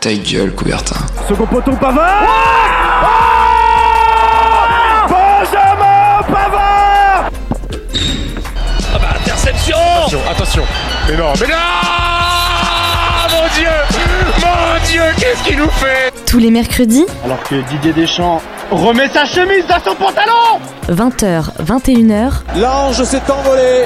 Ta gueule, Coubertin. Second poteau, Pavard Benjamin Pavard Ah bah interception Attention, attention. Mais non, mais non Mon Dieu Mon Dieu, qu'est-ce qu'il nous fait? Tous les mercredis, Alors que Didier Deschamps remet sa chemise dans son pantalon 20h, 21h, L'ange s'est envolé.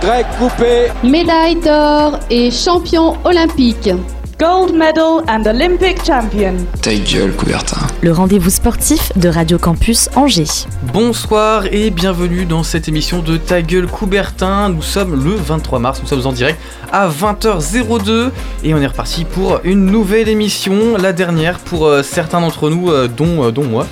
Grec coupé. médaille d'or et champion olympique. Gold medal and Olympic champion. Ta gueule, Coubertin. le rendez-vous sportif de Radio Campus Angers. Bonsoir et bienvenue dans cette émission de Ta gueule Coubertin. Nous sommes le 23 mars, nous sommes en direct à 20h02 et on est reparti pour une nouvelle émission, la dernière pour euh, certains d'entre nous, euh, dont, euh, dont moi,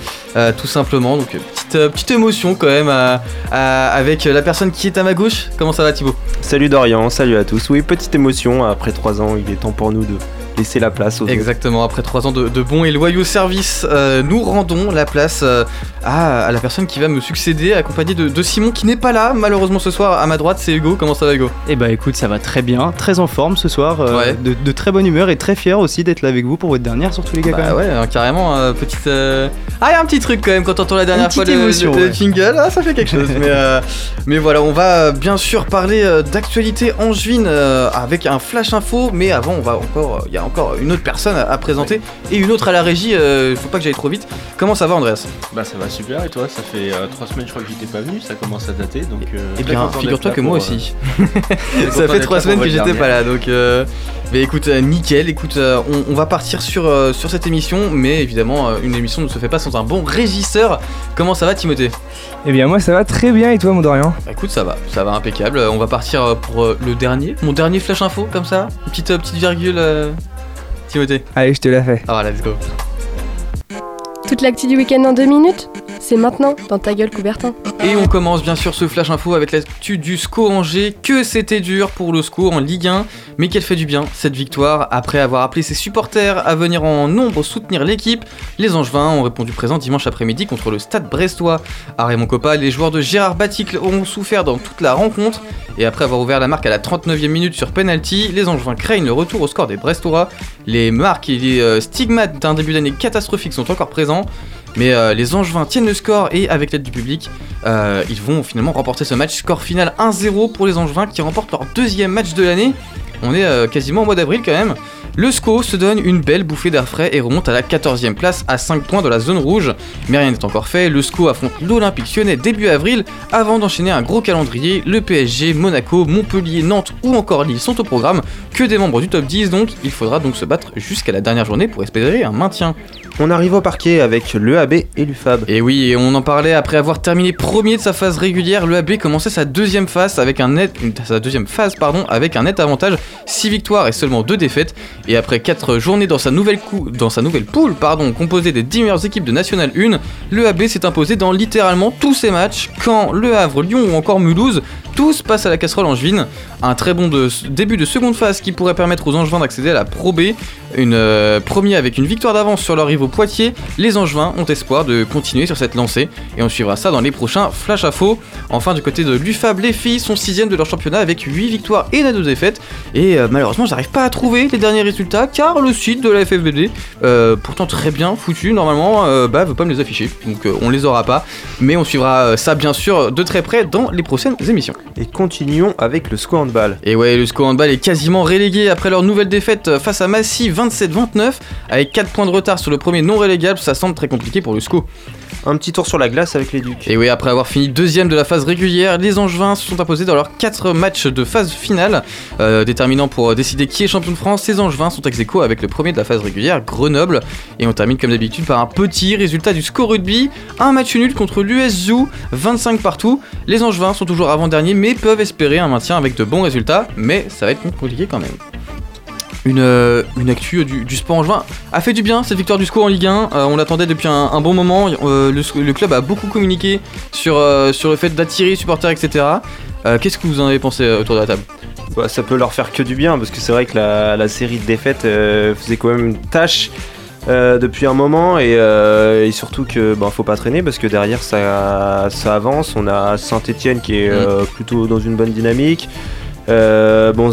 tout simplement. Donc euh, petite, euh, petite émotion quand même euh, euh, avec la personne qui est à ma gauche. Comment ça va Thibaut? Salut Dorian, salut à tous. Oui, petite émotion, après trois ans, il est temps pour nous de laisser la place aux autres. Exactement, après trois ans de, de bons et loyaux services, euh, nous rendons la place euh, à, à la personne qui va me succéder, accompagnée de, de Simon qui n'est pas là malheureusement ce soir. À ma droite, c'est Hugo. Comment ça va Hugo? Eh bah écoute, ça va très bien, très en forme ce soir, euh, Ouais. de, de très bonne humeur et très fier aussi d'être là avec vous pour votre dernière, surtout les gars. quand Bah même. ouais, hein, carrément, euh, petite. euh, Ah, il y a un petit truc quand même quand t'entends la dernière Une fois le, émotion, le- le ouais. jingle, ah, ça fait quelque chose. mais, euh, mais voilà, on va bien sûr parler euh, d'actualité angevine euh, avec un flash info, mais avant, on va encore, euh, il y a encore une autre personne à, à présenter et une autre à la régie. euh, faut pas que j'aille trop vite. Comment ça va, Andreas? Bah ça va super et toi? Ça fait euh, trois semaines je crois que j'étais pas venu, ça commence à dater donc euh, Eh bien, figure-toi que moi euh, aussi. très Ça fait trois semaines que j'étais pas là, donc. euh, Mais écoute, euh, nickel. Écoute, euh, on, on va partir sur, euh, sur cette émission, mais évidemment, euh, une émission ne se fait pas sans un bon régisseur. Comment ça va, Timothée? Eh bien moi ça va très bien et toi mon Dorian? Bah, Écoute, ça va, ça va impeccable. Euh, On va partir euh, pour euh, le dernier, mon dernier flash info, comme ça? Une petite, euh, petite virgule. Timothée. Allez, je te la fais. Ah, voilà, let's go. Toute l'actu du week-end en deux minutes? C'est maintenant dans ta gueule Coubertin. Et on commence bien sûr ce flash info avec l'actu du SCO Angers. Que c'était dur pour le SCO en Ligue 1, mais qu'elle fait du bien cette victoire. Après avoir appelé ses supporters à venir en nombre soutenir l'équipe, les Angevins ont répondu présent dimanche après-midi contre le stade brestois. À Raymond Coppa, les joueurs de Gérard Baticle ont souffert dans toute la rencontre. Et après avoir ouvert la marque à la 39e minute sur penalty, les Angevins craignent le retour au score des Brestois. Les marques et les euh, stigmates d'un début d'année catastrophique sont encore présents. Mais euh, les Angevins tiennent le score et avec l'aide du public, euh, ils vont finalement remporter ce match. Score final 1-0 pour les Angevins qui remportent leur deuxième match de l'année. On est euh, quasiment au mois d'avril quand même. Le SCO se donne une belle bouffée d'air frais et remonte à la 14e place à 5 points de la zone rouge. Mais rien n'est encore fait, le SCO affronte l'Olympique lyonnais début avril avant d'enchaîner un gros calendrier. Le PSG, Monaco, Montpellier, Nantes ou encore Lille sont au programme. Que des membres du top 10 donc, il faudra donc se battre jusqu'à la dernière journée pour espérer un maintien. On arrive au parquet avec le AB et l'UFAB. Et oui, et on en parlait après avoir terminé premier de sa phase régulière, le AB commençait sa deuxième phase avec un net, sa deuxième phase pardon, avec un net avantage, 6 victoires et seulement 2 défaites. Et après 4 journées dans sa nouvelle cou- dans sa nouvelle poule, pardon, composée des 10 meilleures équipes de National 1, le AB s'est imposé dans littéralement tous ses matchs. Quand Le Havre, Lyon ou encore Mulhouse, tous passent à la casserole angevine. Un très bon début de seconde phase qui pourrait permettre aux Angevins d'accéder à la Pro B. Une euh, premier avec une victoire d'avance sur leur rivaux Poitiers, les Angevins ont espoir de continuer sur cette lancée et on suivra ça dans les prochains Flash Info. Enfin, du côté de l'UFAB, les filles sont 6 de leur championnat avec 8 victoires et 2 défaites. Et euh, malheureusement, j'arrive pas à trouver les derniers résultats car le site de la FFBD, euh, pourtant très bien foutu normalement, bah, veut pas me les afficher. Donc on les aura pas. Mais on suivra ça bien sûr de très près dans les prochaines émissions. Et continuons avec le SCO handball. Et ouais, le SCO handball est quasiment relégué après leur nouvelle défaite face à Massy 27-29 avec 4 points de retard sur le premier non relégable, ça semble très compliqué pour le SCO. Un petit tour sur la glace avec les Ducs. Et oui, après avoir fini deuxième de la phase régulière, les Angevins se sont imposés dans leurs 4 matchs de phase finale, euh, déterminant pour décider qui est champion de France. Les Angevins sont ex aequo avec le premier de la phase régulière, Grenoble. Et on termine comme d'habitude par un petit résultat du SCO rugby, un match nul contre l'US Zoo, 25 partout. Les Angevins sont toujours avant-dernier, mais peuvent espérer un maintien avec de bons résultats, mais ça va être compliqué quand même. Une, euh, une actu du, du sport angevin a fait du bien cette victoire du SCO en Ligue 1. Euh, on l'attendait depuis un, bon moment. Euh, le, le club a beaucoup communiqué sur, euh, sur le fait d'attirer supporters, etc. Euh, Qu'est-ce que vous en avez pensé euh, autour de la table? Bah, ça peut leur faire que du bien parce que c'est vrai que la, la série de défaites euh, faisait quand même une tâche euh, depuis un moment et, euh, et surtout que bah, faut pas traîner parce que derrière ça, ça avance. On a Saint-Etienne qui est euh, plutôt dans une bonne dynamique. Bon,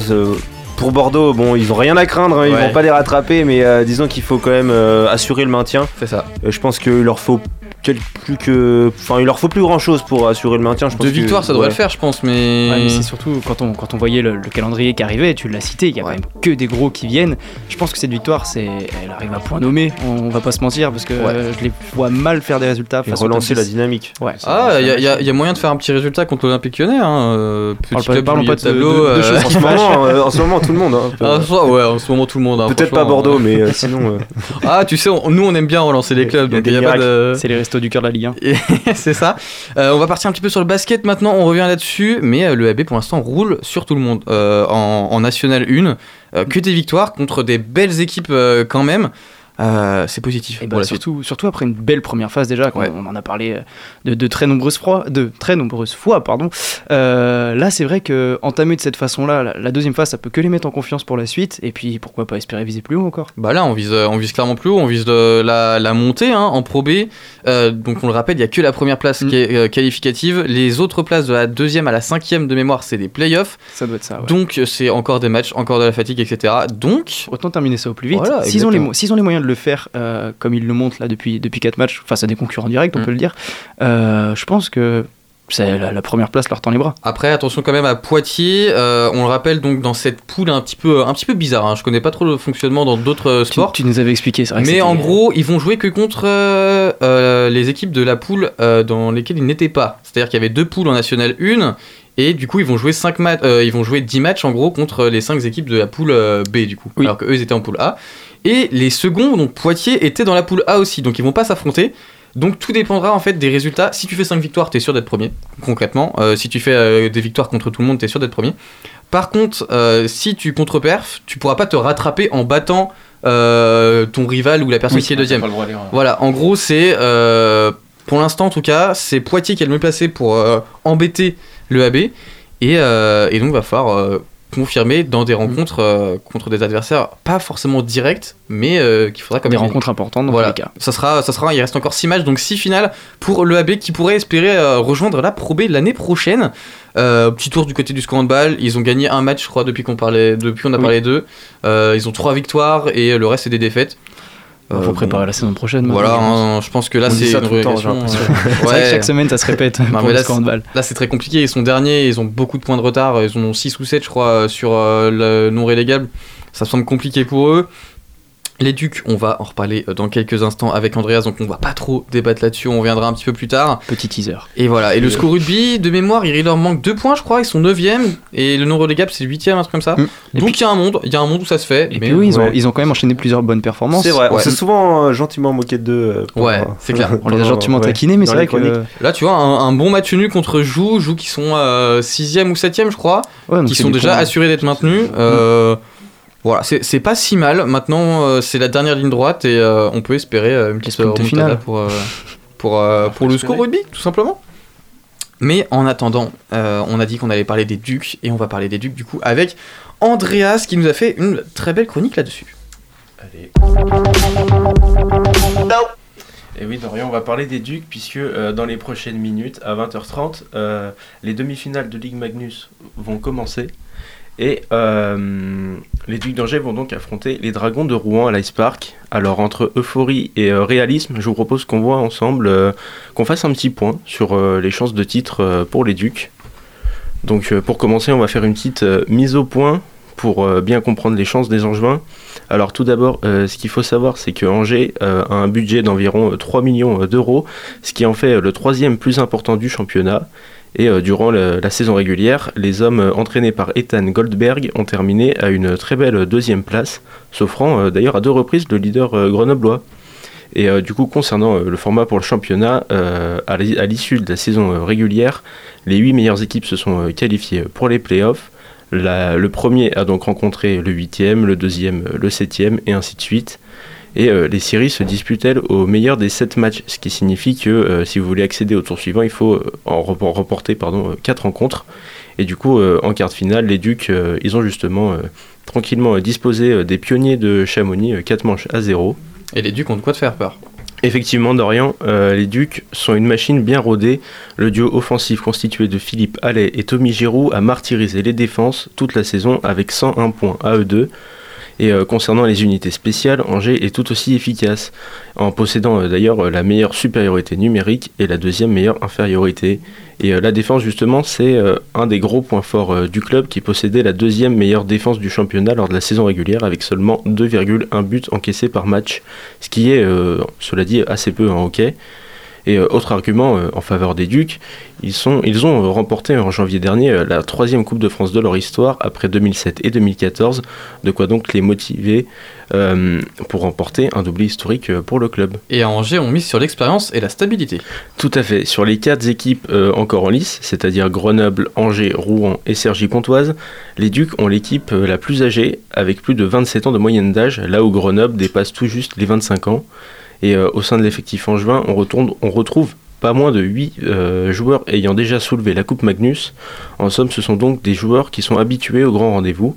pour Bordeaux, bon, ils ont rien à craindre, hein, ils Ouais. vont pas les rattraper, mais disons qu'il faut quand même assurer le maintien. C'est ça. Je pense qu'il leur faut plus que, enfin, il leur faut plus grand chose pour assurer le maintien. Je pense Deux que- victoires, ça devrait ouais. le faire, je pense, mais. Ouais, mais c'est surtout quand on, quand on voyait le, le calendrier qui arrivait, tu l'as cité, il y a quand même que des gros qui viennent. Je pense que cette victoire, c'est, elle arrive à point nommé, on, va pas se mentir, parce que Ouais. euh, je les vois mal faire des résultats. Et face relancer la 10. dynamique. Ouais. Ah, il y, a- y a- y a moyen de faire un petit résultat contre l'Olympique lyonnais. Hein. euh, Petit Parle pas- parlons de- tableau. de- de euh, choses En ce moment, euh, en ce moment, tout le monde. hein, Ah, ça, ouais, en ce moment tout le monde. hein, Peut-être pas Bordeaux, mais sinon. Ah, tu sais, on- nous on aime bien relancer les clubs, Il y a donc des il y a pas de. C'est les du cœur de la Ligue 1. Et c'est ça. Euh, on va partir un petit peu sur le basket maintenant, on revient là-dessus, mais euh, le AB pour l'instant roule sur tout le monde. Euh, en, en National 1, euh, que des victoires contre des belles équipes quand même. Euh, c'est positif. Et bah, surtout, surtout après une belle première phase déjà, quand Ouais. on en a parlé euh, de, de très nombreuses fois, de très nombreuses fois, pardon. Euh, là, c'est vrai que entamer de cette façon-là, la, la deuxième phase, ça peut que les mettre en confiance pour la suite. Et puis, pourquoi pas espérer viser plus haut encore Bah là, on vise, on vise clairement plus haut, on vise la, la montée hein, en Pro B. Euh, donc on le rappelle, il n'y a que la première place Mm. qui est euh, qualificative. Les autres places de la deuxième à la cinquième de mémoire, c'est des playoffs. Ça doit être ça. Ouais. Donc c'est encore des matchs, encore de la fatigue, etc. Donc Autant terminer ça au plus vite. Voilà, S'ils ont, ont les moyens de le faire euh, comme ils le montrent là depuis, depuis 4 matchs face à des concurrents directs, on Mm. peut le dire, euh, je pense que c'est la, la première place leur tend les bras. Après, attention quand même à Poitiers. euh, on le rappelle donc dans cette poule un petit peu, un petit peu bizarre. hein. Je connais pas trop le fonctionnement dans d'autres Tu, sports. tu nous avais expliqué, que Mais en gros, ils vont jouer que contre euh, euh, les équipes de la poule dans lesquelles ils n'étaient pas. C'est-à-dire qu'il y avait deux poules en National 1 et du coup, ils vont jouer 5 matchs euh, ils vont jouer 10 matchs en gros contre les 5 équipes de la poule B du coup. Oui. Alors qu'eux ils étaient en poule A et les seconds donc Poitiers étaient dans la poule A aussi. Donc ils vont pas s'affronter. Donc tout dépendra en fait des résultats. Si tu fais 5 victoires, t'es sûr d'être premier, concrètement. Euh, si tu fais euh, des victoires contre tout le monde, t'es sûr d'être premier. Par contre, euh, si tu contre-perf, tu pourras pas te rattraper en battant ton rival ou la personne Oui, qui est deuxième. Voilà, en gros, c'est pour l'instant en tout cas, c'est Poitiers qui est le mieux placé pour embêter le AB et, et donc va falloir confirmer dans Mm. des rencontres euh, contre des adversaires pas forcément directs, mais euh, qu'il faudra quand des même rencontres importantes dans voilà, tous les cas. ça sera, ça sera, il reste encore 6 matchs, donc 6 finales pour le AB qui pourrait espérer euh, rejoindre la Pro B l'année prochaine. Petit tour du côté du handball, ils ont gagné un match, je crois, depuis qu'on parlait, depuis on a Oui. parlé d'eux. Ils ont 3 victoires et le reste c'est des défaites. Il Euh, faut préparer la saison prochaine. Voilà, hein, je pense que là c'est une relégation, l'impression. euh, C'est vrai que ouais. chaque semaine ça se répète Non, pour là. Là c'est très compliqué, ils sont derniers, ils ont beaucoup de points de retard, ils ont 6 ou 7 je crois euh, sur euh, le non relégable. Ça semble compliqué pour eux. Les Ducs, on va en reparler euh, dans quelques instants avec Andreas, donc on va pas trop débattre là-dessus, on reviendra un petit peu plus tard. Petit teaser. Et voilà, et le Euh, score rugby, de mémoire, il leur manque 2 points je crois, ils sont 9ème, et le non relégable c'est 8ème, un truc comme ça. Mm. Et Donc il y a un monde, il y a un monde où ça se fait. Et mais puis oui, ils ont, ouais. ils ont quand même enchaîné plusieurs bonnes performances. C'est vrai, on Ouais. s'est souvent euh, gentiment moqué d'eux. euh, Ouais, c'est clair. On les a gentiment ouais, taquinés, mais c'est vrai que. Là tu vois, un, un bon match nul contre Joux, Joux qui sont 6ème ou 7ème je crois. Ouais, qui sont déjà points. assurés d'être maintenus. Euh, Voilà, c'est pas si mal. Maintenant, euh, c'est la dernière ligne droite et euh, on peut espérer euh, une petite sprint remontada finale. pour, euh, pour, euh, pour le score rugby, tout simplement. Mais en attendant, euh, on a dit qu'on allait parler des Ducs et on va parler des Ducs du coup avec Andreas qui nous a fait une très belle chronique là-dessus. Allez. Et oui, Dorian, on va parler des Ducs, puisque euh, dans les prochaines minutes, à 20h30, euh, les demi-finales de Ligue Magnus vont commencer. Et euh, les Ducs d'Angers vont donc affronter les Dragons de Rouen à l'Ice Park. Alors, entre euphorie et euh, réalisme, je vous propose qu'on voit ensemble, euh, qu'on fasse un petit point sur les chances de titre pour les Ducs. Donc, pour commencer, on va faire une petite mise au point pour bien comprendre les chances des Angevins. Alors tout d'abord, ce qu'il faut savoir, c'est que Angers a un budget d'environ euh, 3 millions d'euros, ce qui en fait le troisième plus important du championnat. Et euh, durant la saison régulière, les hommes euh, entraînés par Ethan Goldberg ont terminé à une très belle deuxième place, s'offrant euh, d'ailleurs à deux reprises le leader euh, grenoblois. Et euh, du coup, concernant euh, le format pour le championnat, euh, à l'i- à l'issue de la saison euh, régulière, les 8 meilleures équipes se sont euh, qualifiées pour les playoffs. La- le premier a donc rencontré le huitième, le deuxième euh, le septième, et ainsi de suite. Et euh, les séries se disputent elles au meilleur des 7 matchs, ce qui signifie que euh, si vous voulez accéder au tour suivant, il faut euh, en repor- reporter pardon, 4 rencontres. Et du coup, en quart de finale, les Ducs, ils ont justement tranquillement disposé des pionniers de Chamonix, 4 manches à 0. Et les Ducs ont de quoi te faire peur. Effectivement, Dorian, euh, les Ducs sont une machine bien rodée. Le duo offensif constitué de Philippe Allais et Tommy Giroud a martyrisé les défenses toute la saison avec 101 points à eux deux. Et euh, concernant les unités spéciales, Angers est tout aussi efficace, en possédant euh, d'ailleurs euh, la meilleure supériorité numérique et la deuxième meilleure infériorité. Et la défense, justement, c'est un des gros points forts du club qui possédait la deuxième meilleure défense du championnat lors de la saison régulière avec seulement 2,1 buts encaissés par match, ce qui est, cela dit, assez peu en hockey. Et euh, autre argument euh, en faveur des Ducs, ils, sont, ils ont euh, remporté en janvier dernier la troisième Coupe de France de leur histoire après 2007 et 2014, de quoi donc les motiver pour remporter un doublé historique pour le club. Et à Angers, on mise sur l'expérience et la stabilité. Tout à fait. Sur les quatre équipes encore en lice, c'est-à-dire Grenoble, Angers, Rouen et Cergy-Pontoise, les Ducs ont l'équipe la plus âgée, avec plus de 27 ans de moyenne d'âge, là où Grenoble dépasse tout juste les 25 ans. Et euh, au sein de l'effectif on, retourne, on retrouve pas moins de 8 euh, joueurs ayant déjà soulevé la Coupe Magnus. En somme, ce sont donc des joueurs qui sont habitués au grand rendez-vous.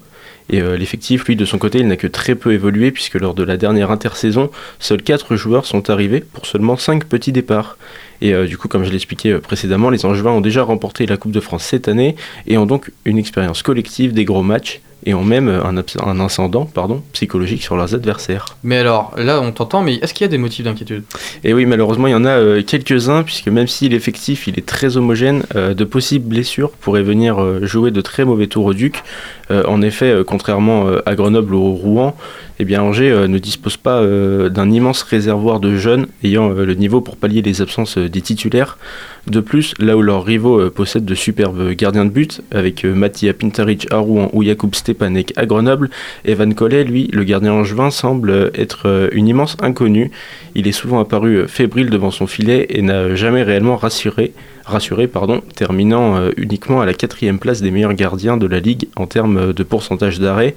Et euh, l'effectif, lui, de son côté, il n'a que très peu évolué, puisque lors de la dernière intersaison, seuls 4 joueurs sont arrivés pour seulement 5 petits départs. Et du coup, comme je l'expliquais précédemment, les Angevins ont déjà remporté la Coupe de France cette année et ont donc une expérience collective des gros matchs et ont même un, un ascendant pardon, psychologique sur leurs adversaires. Mais alors, là on t'entend, mais est-ce qu'il y a des motifs d'inquiétude? Et oui, malheureusement, il y en a euh, quelques-uns, puisque même si l'effectif il est très homogène, euh, de possibles blessures pourraient venir euh, jouer de très mauvais tours au Duc. en effet, contrairement à Grenoble ou au Rouen, eh bien Angers ne dispose pas d'un immense réservoir de jeunes ayant le niveau pour pallier les absences des titulaires. De plus, là où leurs rivaux possèdent de superbes gardiens de but, avec Mattia Pintaric à Rouen ou Jakub Stepanek à Grenoble, Evan Collet, lui, le gardien angevin, semble être une immense inconnue. Il est souvent apparu fébrile devant son filet et n'a jamais réellement rassuré, rassuré pardon, terminant uniquement à la quatrième place des meilleurs gardiens de la ligue en termes de pourcentage d'arrêt.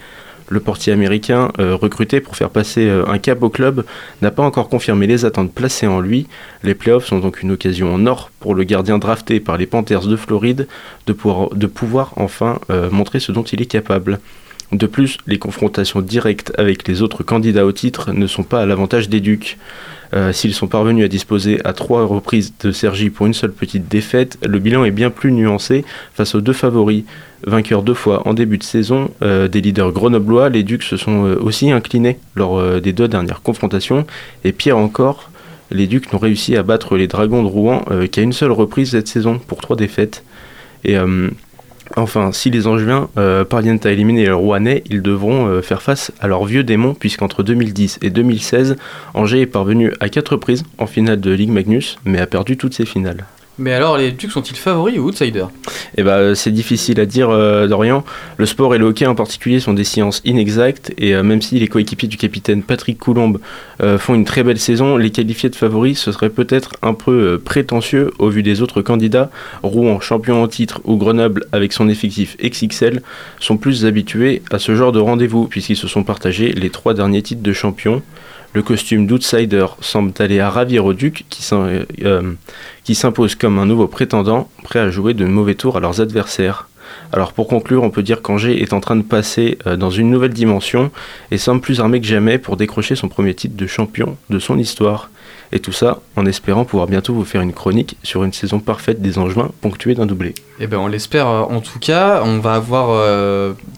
Le portier américain, euh, recruté pour faire passer euh, un cap au club, n'a pas encore confirmé les attentes placées en lui. Les playoffs sont donc une occasion en or pour le gardien drafté par les Panthers de Floride de pouvoir, enfin euh, montrer ce dont il est capable. De plus, les confrontations directes avec les autres candidats au titre ne sont pas à l'avantage des Ducs. S'ils sont parvenus à disposer à trois reprises de Sergi pour une seule petite défaite, le bilan est bien plus nuancé face aux deux favoris. Vainqueurs deux fois en début de saison euh, des leaders grenoblois, les Ducs se sont euh, aussi inclinés lors euh, des deux dernières confrontations. Et pire encore, les Ducs n'ont réussi à battre les Dragons de Rouen qu'à une seule reprise cette saison pour trois défaites. Et enfin, si les Angevins parviennent à éliminer les Rouennais, ils devront faire face à leurs vieux démons, puisqu'entre 2010 et 2016, Angers est parvenu à quatre reprises en finale de Ligue Magnus, mais a perdu toutes ses finales. Mais alors, les Ducs sont-ils favoris ou outsiders? Eh ben, c'est difficile à dire, euh, Dorian. Le sport et le hockey en particulier sont des sciences inexactes, et euh, même si les coéquipiers du capitaine Patrick Coulombe euh, font une très belle saison, les qualifiés de favoris, ce serait peut-être un peu prétentieux au vu des autres candidats. Rouen, champion en titre, ou Grenoble, avec son effectif XXL, sont plus habitués à ce genre de rendez-vous, puisqu'ils se sont partagés les trois derniers titres de champion. Le costume d'outsider semble aller à ravir au duc qui s'impose comme un nouveau prétendant prêt à jouer de mauvais tours à leurs adversaires. Alors pour conclure, on peut dire qu'Angers est en train de passer euh, dans une nouvelle dimension et semble plus armé que jamais pour décrocher son premier titre de champion de son histoire. Et tout ça en espérant pouvoir bientôt vous faire une chronique sur une saison parfaite des Angevins ponctuée d'un doublé. Eh ben on l'espère en tout cas. On va avoir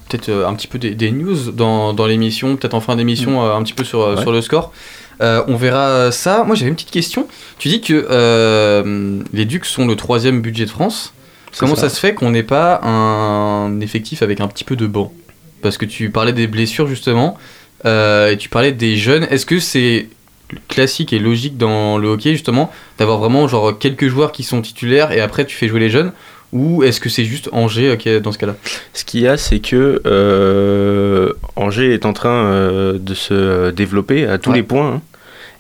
peut-être un petit peu des, news dans, dans l'émission, peut-être en fin d'émission mm. un petit peu sur, sur le score. on verra ça. Moi j'avais une petite question. Tu dis que les Ducs sont le troisième budget de France. Comment ça. se fait qu'on n'ait pas un effectif avec un petit peu de banc? Parce que tu parlais des blessures justement, euh, et tu parlais des jeunes. Est-ce que c'est classique et logique dans le hockey justement d'avoir vraiment genre quelques joueurs qui sont titulaires et après tu fais jouer les jeunes ou est-ce que c'est juste Angers qui est dans ce cas-là? Ce qu'il y a, c'est que euh, Angers est en train euh, de se développer à tous les points. Hein.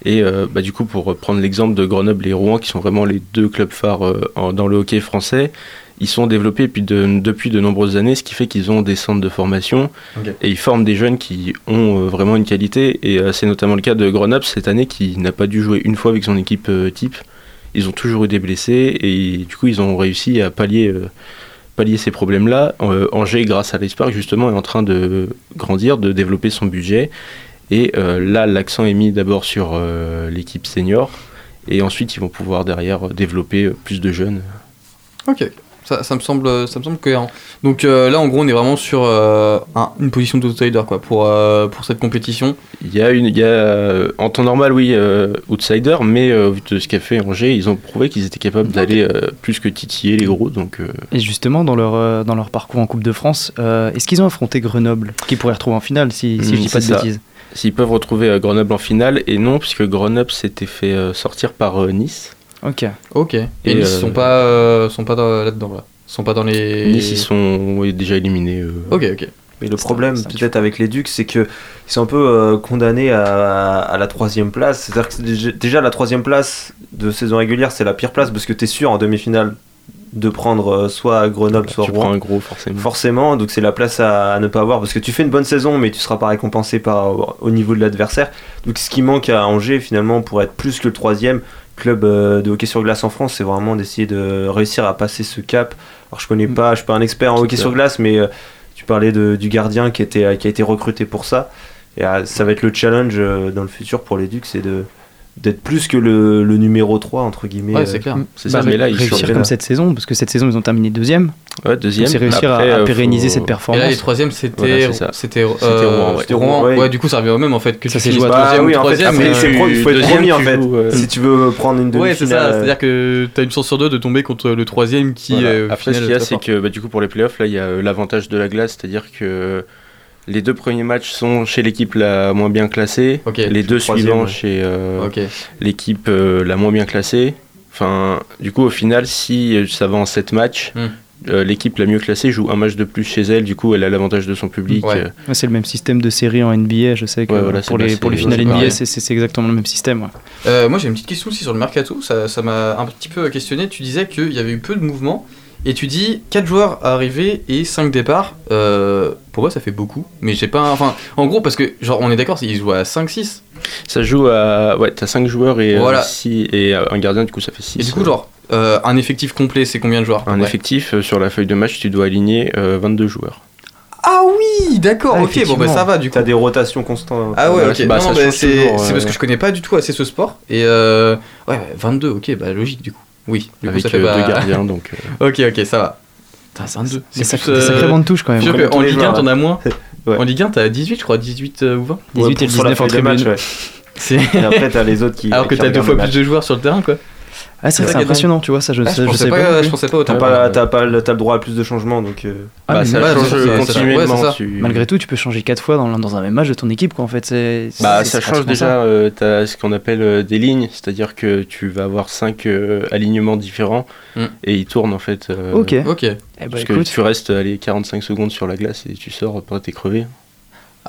Et bah, du coup, pour prendre l'exemple de Grenoble et Rouen, qui sont vraiment les deux clubs phares dans le hockey français, ils sont développés depuis de, depuis de nombreuses années, ce qui fait qu'ils ont des centres de formation et ils forment des jeunes qui ont euh, vraiment une qualité. Et euh, c'est notamment le cas de Grenoble cette année qui n'a pas dû jouer une fois avec son équipe euh, type. Ils ont toujours eu des blessés et du coup ils ont réussi à pallier, pallier ces problèmes-là. Angers, grâce à l'Espark, justement, est en train de grandir, de développer son budget Et là, l'accent est mis d'abord sur l'équipe senior. Et ensuite, ils vont pouvoir derrière développer plus de jeunes. Ok, ça, ça me semble, ça me semble cohérent. Donc euh, là, en gros, on est vraiment sur euh, un- une position d'outsider quoi pour euh, pour cette compétition. Il y a une, il y a, euh, en temps normal, oui, euh, outsider, mais euh, vu de ce qu'a fait Angers, ils ont prouvé qu'ils étaient capables d'aller euh, plus que titiller les gros. Donc, euh, Et justement, dans leur, euh, dans leur parcours en Coupe de France, euh, est-ce qu'ils ont affronté Grenoble, qu'ils pourraient retrouver en finale, si, si je Mm, dis pas de ça. bêtises? S'ils peuvent retrouver euh, Grenoble en finale, et non, puisque Grenoble s'était fait euh, sortir par euh, Nice. Ok. Ok. Et, Et, Nice euh, sont pas euh, sont pas dans- là-dedans là. Sont pas dans les. Nice, ils sont ouais, déjà éliminés. euh. Ok ok. Mais le problème, peut-être avec les Ducs, c'est que ils sont un peu euh, condamnés à, à la troisième place. C'est-à-dire que déjà, la troisième place de saison régulière, c'est la pire place parce que tu es sûr en demi-finale de prendre soit Grenoble, soit tu Rouen. prends un gros, forcément. Forcément, donc c'est la place à, à ne pas avoir parce que tu fais une bonne saison, mais tu seras pas récompensé par, au niveau de l'adversaire. Donc ce qui manque à Angers finalement pour être plus que le troisième club euh, de hockey sur glace en France, c'est vraiment d'essayer de réussir à passer ce cap. Alors je connais pas, je suis pas un expert en hockey sur glace, mais euh, tu parlais de- du gardien qui, était, qui a été recruté pour ça. Et euh, ça va être le challenge dans le futur pour les Ducs, c'est de d'être plus que le, le numéro 3 entre guillemets. Ouais, euh, c'est clair. C'est Bah, ça, mais là, ils réussir comme cette saison, parce que cette saison, ils ont terminé deuxième. Ouais, deuxième. C'est réussir Après, à, à euh, pérenniser faut- cette Et performance. là les troisièmes c'était Voilà, c'est ça. c'était euh, C'était Rouen, ouais. c'était Rouen. Ouais. Ouais. du coup ça revient au même en fait que Ça tu joué à Bah troisième oui, ou en fait, troisième. euh, c'est pro- il faut être deuxième, premier en fait. euh, Si tu veux prendre une Ouais, c'est ça. euh, C'est-à-dire que t'as une chance sur deux de tomber contre le troisième qui. Après, ce qu'il y a, c'est que bah, du coup, pour les playoffs, là, il y a l'avantage de la glace, c'est-à-dire que les deux premiers matchs sont chez l'équipe la moins bien classée, les deux suivants ouais. chez euh, l'équipe euh, la moins bien classée. Enfin, du coup, au final, si ça va en 7 matchs, Hmm. euh, l'équipe la mieux classée joue un match de plus chez elle, du coup, elle a l'avantage de son public. Ouais. euh, c'est le même système de série en NBA, je sais que Ouais, voilà, pour, les, pour les finales NBA, c'est exactement le même système. ouais. Euh, moi j'ai une petite question aussi sur le mercato, ça ça m'a un petit peu questionné. Tu disais qu'il y avait eu peu de mouvements et tu dis 4 joueurs arrivés et 5 départs. Euh, pour moi ça fait beaucoup, mais j'ai pas. Enfin, en gros, parce que genre on est d'accord, ils jouent à 5-6. Ça joue à. Ouais, t'as 5 joueurs et, euh, Voilà. six- et euh, un gardien, du coup, ça fait 6. Et du coup, genre, euh, un effectif complet, c'est combien de joueurs Un Ouais. effectif, euh, sur la feuille de match, tu dois aligner euh, 22 joueurs. Ah oui, d'accord, Ah, ok, bon bah ça va du coup. T'as des rotations constantes. Ah ouais, ok. bah, bah, c'est c'est parce euh. que je connais pas du tout assez ce sport. Et euh, ouais, bah, 22, ok, bah logique du coup. Oui, du avec coup ça fait euh, pas. deux gardiens, donc. euh, ok, ok, ça va. C'est 22. C'est C'est sacré, plus, des sacrées euh, bandes touches quand même. je que en Ligue 1, joueurs, t'en as moins. Ouais. En Ligue 1, t'as 18, je crois, 18 euh, ou 20. 18 Ouais, et pour- sur la 19 en de tribune. ouais. C'est- Et après, t'as les autres qui. Alors que t'as deux fois plus de joueurs sur le terrain, quoi. Ah, c'est impressionnant, tu vois, ça je, Ah, ça, je, sais pas, je pensais pas autant. T'as pas, t'as pas le- t'as le droit à plus de changements donc. euh, Ah, bah, mais ça change continuellement. ça. tu- Malgré tout, tu peux changer 4 fois dans, dans un même match de ton équipe, quoi. En fait, c'est. Bah, ça change déjà, euh, t'as ce qu'on appelle euh, des lignes, c'est-à-dire que tu vas avoir 5 alignements différents Mm. et ils tournent en fait. euh, Ok. Eh bah, Parce que écoute. tu restes allez, 45 secondes sur la glace et tu sors, après t'es crevé.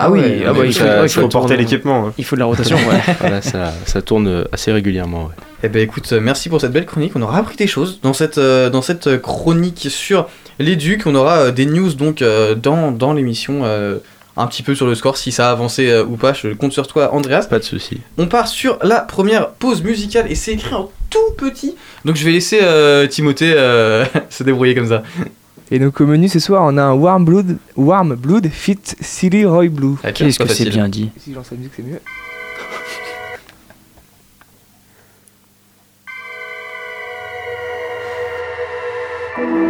Ah oui, ouais, ah bah, ouais, il ça- faut, ouais, il Il faut faut porter l'équipement. hein. Il faut de la rotation, ouais. voilà, ça, ça tourne assez régulièrement. Ouais. Eh ben écoute, merci pour cette belle chronique. On aura appris des choses dans cette, euh, dans cette euh, chronique sur les Ducs. On aura euh, des news donc euh, dans, dans l'émission, euh, un petit peu sur le score, si ça a avancé euh, ou pas. Je compte sur toi, Andreas. Pas de souci. On part sur la première pause musicale et c'est écrit en tout petit. Donc je vais laisser euh, Timothée euh, se débrouiller comme ça. Et donc au menu ce soir, on a un Warm Blood, Warm Blood Fit Silly Roy Blue. Ah, tiens, Qu'est-ce que c'est bien dit. Si je lance la musique, c'est mieux.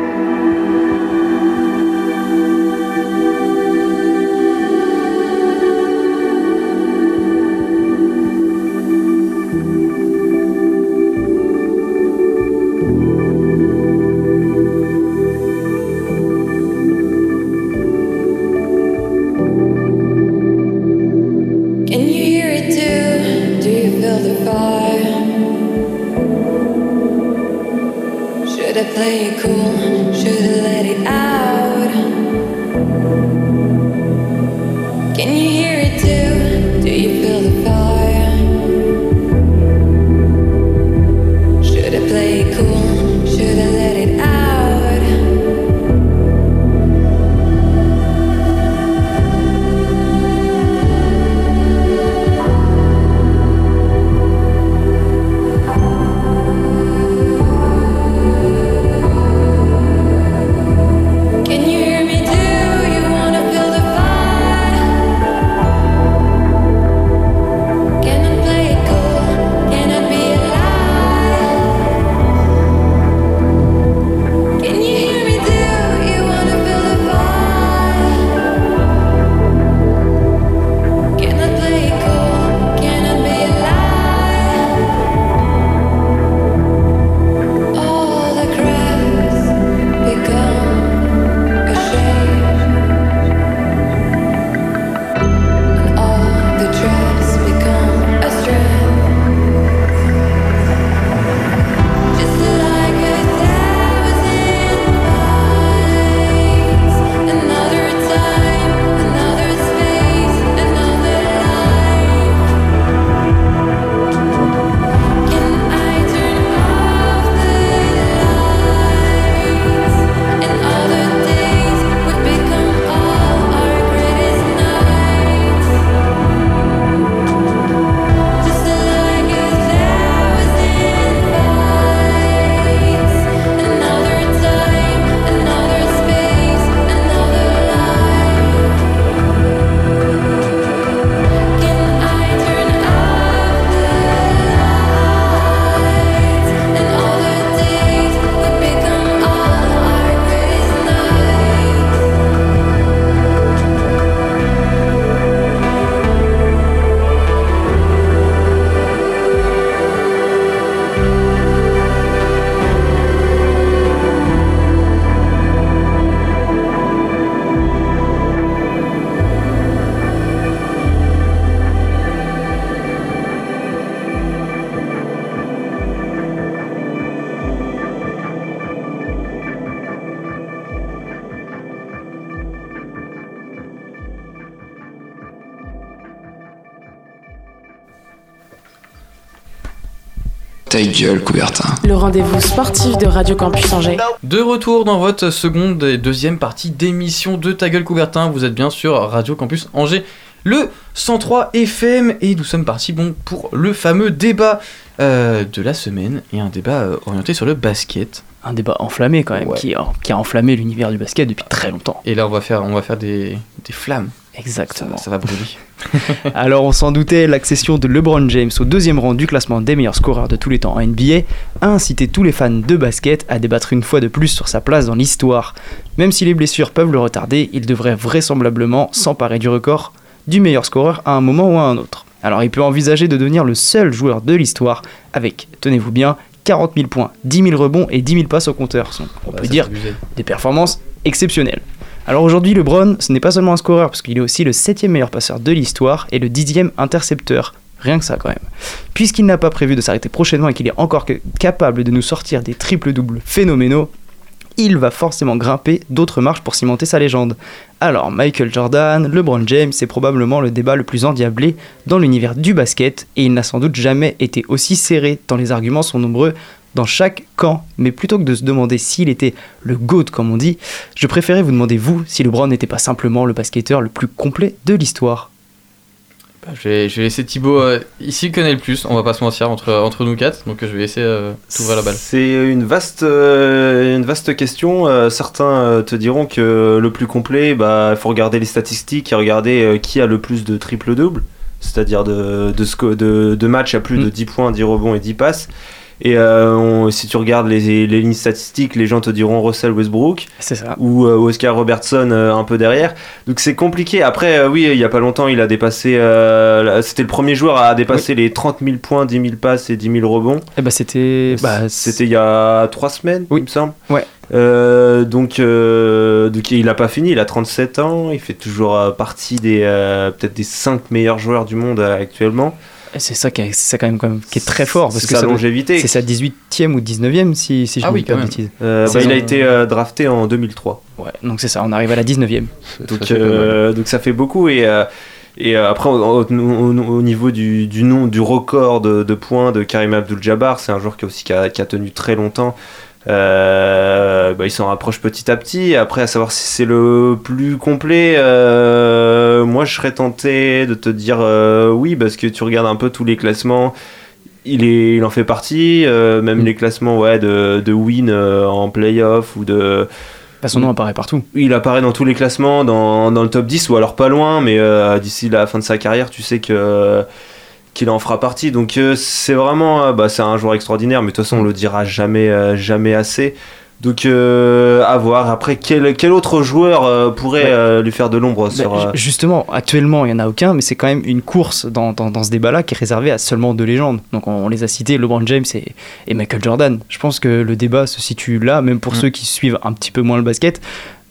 Ta gueule, Coubertin. Le rendez-vous sportif de Radio Campus Angers. De retour dans votre seconde et deuxième partie d'émission de Ta gueule Coubertin. Vous êtes bien sur Radio Campus Angers, le 103 FM. Et nous sommes partis bon, pour le fameux débat euh, de la semaine et un débat euh, orienté sur le basket. Un débat enflammé quand même, qui, a, qui a enflammé l'univers du basket depuis très longtemps. Et là, on va faire, on va faire des, des flammes. Exactement. Ça, ça va brûler. Alors on s'en doutait, l'accession de LeBron James au deuxième rang du classement des meilleurs scoreurs de tous les temps en NBA a incité tous les fans de basket à débattre une fois de plus sur sa place dans l'histoire. Même si les blessures peuvent le retarder, il devrait vraisemblablement s'emparer du record du meilleur scoreur à un moment ou à un autre. Alors il peut envisager de devenir le seul joueur de l'histoire avec, tenez-vous bien, 40 000 points, 10 000 rebonds et 10 000 passes au compteur. On Bah, peut dire abusé. des performances exceptionnelles. Alors aujourd'hui, LeBron, ce n'est pas seulement un scoreur, parce qu'il est aussi le septième meilleur passeur de l'histoire et le dixième intercepteur. Rien que ça quand même. Puisqu'il n'a pas prévu de s'arrêter prochainement et qu'il est encore capable de nous sortir des triples-doubles phénoménaux, il va forcément grimper d'autres marches pour cimenter sa légende. Alors Michael Jordan, LeBron James, c'est probablement le débat le plus endiablé dans l'univers du basket et il n'a sans doute jamais été aussi serré tant les arguments sont nombreux dans chaque camp. Mais plutôt que de se demander s'il était le GOAT comme on dit, je préférais vous demander vous si LeBron n'était pas simplement le basketteur le plus complet de l'histoire. Bah, je, vais, je vais laisser Thibaut euh, ici il connaît le plus, on va pas se mentir entre, entre nous quatre, donc je vais laisser euh, t'ouvrir la balle. C'est une vaste, euh, une vaste question. Euh, certains euh, te diront que le plus complet, bah, il faut regarder les statistiques et regarder euh, qui a le plus de triple-double, c'est-à-dire de, de, de, de matchs à plus de 10 points, 10 rebonds et 10 passes. Et euh, on- si tu regardes les, les lignes statistiques, les gens te diront Russell Westbrook ça. ou euh, Oscar Robertson euh, un peu derrière. Donc c'est compliqué. Après, euh, oui, il y a pas longtemps, il a dépassé. euh, C'était le premier joueur à dépasser les 30 000 points, 10 000 passes et 10 000 rebonds. Et bah c'était. Bah, C'était il y a 3 semaines, il me semble. Ouais. Euh, donc, euh, donc il a pas fini, il a 37 ans, il fait toujours partie des euh, peut-être des 5 meilleurs joueurs du monde actuellement. C'est ça qui est, c'est ça quand même, quand même qui est très fort parce C'est que sa ça longévité. C'est sa 18e ou 19e si, si je Ah ne oui, dis pas de bêtises. Euh, bah, il a été euh, drafté en 2003. Ouais, donc c'est ça, on arrive à la 19e. Donc, euh, donc ça fait beaucoup et, euh, et après au, au- au- au niveau du, du nom du record de, de points de Karim Abdul-Jabbar, c'est un joueur qui a aussi qui a, qui a tenu très longtemps. Euh, bah, il s'en rapproche petit à petit. Après, à savoir si c'est le plus complet, euh, moi je serais tenté de te dire euh, oui, parce que tu regardes un peu tous les classements. Il, est, il en fait partie, euh, même les classements ouais, de, de win euh, en playoff ou de. Bah, son nom apparaît partout. Il apparaît dans tous les classements, dans, dans le top 10 ou alors pas loin, mais euh, d'ici la fin de sa carrière, tu sais que qu'il en fera partie. Donc euh, c'est vraiment, euh, bah, c'est un joueur extraordinaire, mais de toute façon on le dira jamais, euh, jamais assez. Donc euh, à voir. Après, quel, quel autre joueur euh, pourrait Ouais. euh, lui faire de l'ombre Bah, Justement, actuellement, il n'y en a aucun, mais c'est quand même une course dans, dans, dans ce débat-là qui est réservée à seulement deux légendes. Donc on, on les a cités, LeBron James et, et Michael Jordan. Je pense que le débat se situe là, même pour Mm. ceux qui suivent un petit peu moins le basket.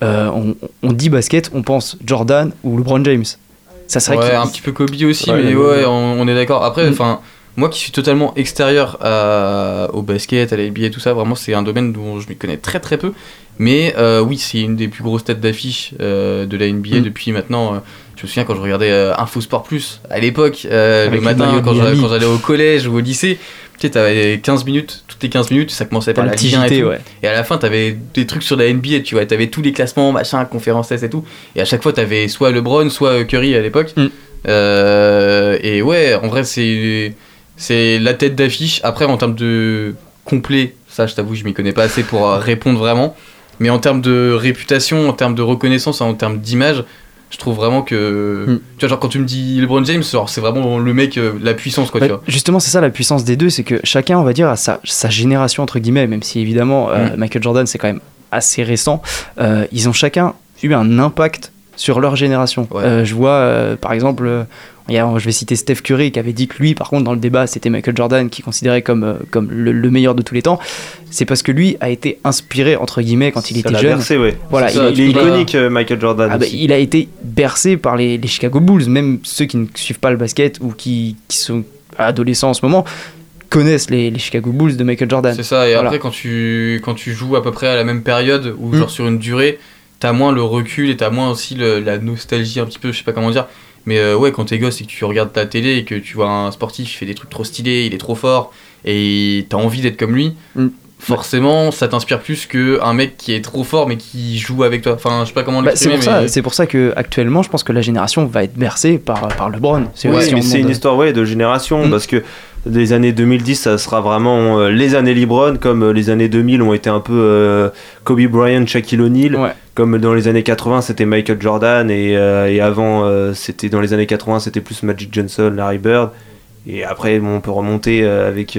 On, on dit basket, on pense Jordan ou LeBron James. Ça serait Ouais, un petit peu Kobe aussi, Ouais, mais ouais, ouais, ouais. on, on est d'accord. Après, Mm. enfin, moi qui suis totalement extérieur à- au basket, à la NBA et tout ça, vraiment, c'est un domaine dont je m'y connais très très peu. Mais euh, oui, c'est une des plus grosses têtes d'affiche euh, de la NBA Mm. depuis maintenant. Euh, je me souviens quand je regardais euh, Info Sport Plus à l'époque, euh, le matin, quand j'allais Miami. quand j'allais au collège ou au lycée. Tu sais, t'avais 15 minutes, toutes les 15 minutes, ça commençait par la Ligue 1 et tout. ouais. Et à la fin, t'avais des trucs sur la NBA, tu vois, t'avais tous les classements, machin, conférences et tout. Et à chaque fois, t'avais soit LeBron, soit Curry à l'époque. Mm. Euh, et ouais, en vrai, c'est c'est la tête d'affiche. Après, en termes de complet, ça, je t'avoue, je m'y connais pas assez pour euh, répondre vraiment. Mais en termes de réputation, en termes de reconnaissance, en termes d'image, je trouve vraiment que. Mm. Tu vois, genre quand tu me dis LeBron James, genre, c'est vraiment le mec, euh, la puissance, quoi, Bah, tu vois. justement, c'est ça la puissance des deux, c'est que chacun, on va dire, a sa, sa génération, entre guillemets, même si évidemment euh, Mm. Michael Jordan, c'est quand même assez récent, euh, ils ont chacun eu un impact sur leur génération. Ouais. Je vois, par exemple, euh, il y a- je vais citer Steph Curry qui avait dit que lui, par contre, dans le débat, c'était Michael Jordan qui considérait comme, euh, comme le, le meilleur de tous les temps. C'est parce que lui a été inspiré, entre guillemets, quand il ça était jeune. bercé, ouais. Voilà, ça, il- il, est iconique, euh, Michael Jordan. ah bah, il a été bercé par les, les Chicago Bulls, même ceux qui ne suivent pas le basket ou qui, qui sont adolescents en ce moment connaissent les, les Chicago Bulls de Michael Jordan. C'est ça, et Voilà. après, quand tu, quand tu joues à peu près à la même période, ou Mm. genre sur une durée, t'as moins le recul et t'as moins aussi le- la nostalgie, un petit peu, je sais pas comment dire. Mais euh, ouais, quand t'es gosse et que tu regardes ta télé et que tu vois un sportif, il fait des trucs trop stylés, il est trop fort et t'as envie d'être comme lui, Mm. forcément ça t'inspire plus qu'un mec qui est trop fort mais qui joue avec toi. Enfin, je sais pas comment Bah, c'est pour ça, mais. c'est pour ça que actuellement, je pense que la génération va être bercée par par LeBron. C'est Ouais, une histoire ouais, de génération Mm. parce que les années 2010 ça sera vraiment euh, les années LeBron comme euh, les années 2000 ont été un peu euh, Kobe Bryant, Shaquille O'Neal. Comme dans les années 80 c'était Michael Jordan et, et avant c'était dans les années 80 c'était plus Magic Johnson, Larry Bird. Et après bon, on peut remonter avec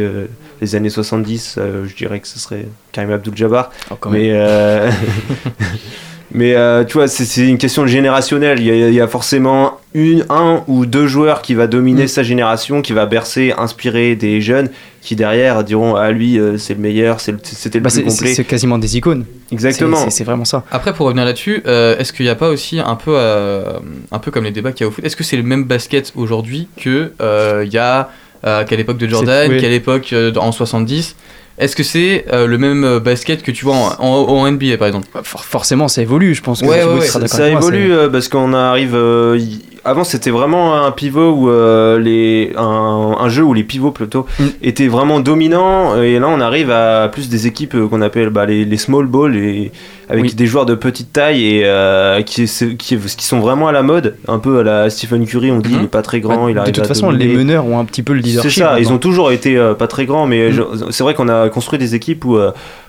les années 70 euh, je dirais que ce serait Karim Abdul-Jabbar. Oh, mais Mais euh, tu vois, c'est- c'est une question générationnelle. Il y, a, il y a forcément une, un ou deux joueurs qui va dominer Mm. sa génération, qui va bercer, inspirer des jeunes qui derrière diront Ah, lui, euh, c'est le meilleur, c'est le- c'était le Bah, plus c'est- complet. c'est quasiment des icônes. Exactement. C'est- vraiment ça. Après, pour revenir là-dessus, euh, est-ce qu'il n'y a pas aussi un peu, euh, un peu comme les débats qu'il y a au foot, est-ce que c'est le même basket aujourd'hui que euh, il y a euh, qu'à l'époque de Jordan, qu'à l'époque euh, en 70 Est-ce que c'est euh, le même basket que tu vois en, en- en NBA par exemple? For- forcément, ça évolue, je pense. Que Ouais, ouais, sera ça, évolue c'est- euh, parce qu'on arrive. euh, y- Avant, c'était vraiment un pivot où euh, les un, un jeu où les pivots plutôt Mm. étaient vraiment dominants et là on arrive à plus des équipes euh, qu'on appelle bah, les, les small ball et avec Oui. des joueurs de petite taille et euh, qui, qui, qui sont vraiment à la mode, un peu à la Stephen Curry. On dit il est pas très grand, Bah, il de toute façon, les meneurs ont un petit peu le leadership. C'est ça, ils ont toujours été euh, pas très grands, mais Mm. c'est vrai qu'on a construit des équipes où,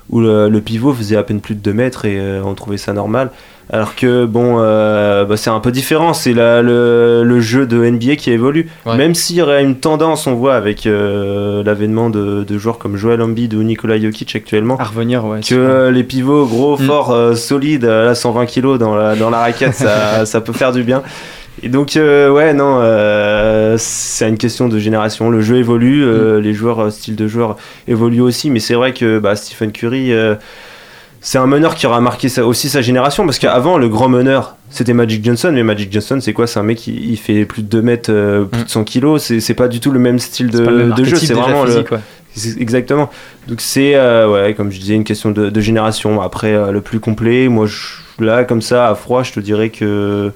où le, le pivot faisait à peine plus de 2 mètres et on trouvait ça normal. Alors que bon, euh, bah, c'est un peu différent, c'est le, le jeu de NBA qui évolue. Ouais. Même s'il y aurait une tendance, on voit avec euh, l'avènement de, de joueurs comme Joel Embiid ou Nikola Jokic actuellement, À revenir, ouais. que les pivots gros, Mm. forts, euh, solides, à 120 kg dans la, dans la raquette, ça, ça peut faire du bien. Et donc, euh, ouais, non, euh, c'est une question de génération. Le jeu évolue, euh, les joueurs, style de joueur évoluent aussi, mais c'est vrai que bah, Stephen Curry, c'est un meneur qui aura marqué sa- aussi sa génération, parce qu'avant, le grand meneur, c'était Magic Johnson, mais Magic Johnson, c'est quoi? C'est un mec qui il fait plus de 2 mètres, euh, plus Mm. de 100 kilos, c'est pas du tout le même style de, le même jeu, c'est vraiment le, physique, ouais. c'est- Exactement. Donc c'est, euh, ouais, comme je disais, une question de, de génération. Après, euh, le plus complet, moi, je, là, comme ça, à froid, je te dirais que...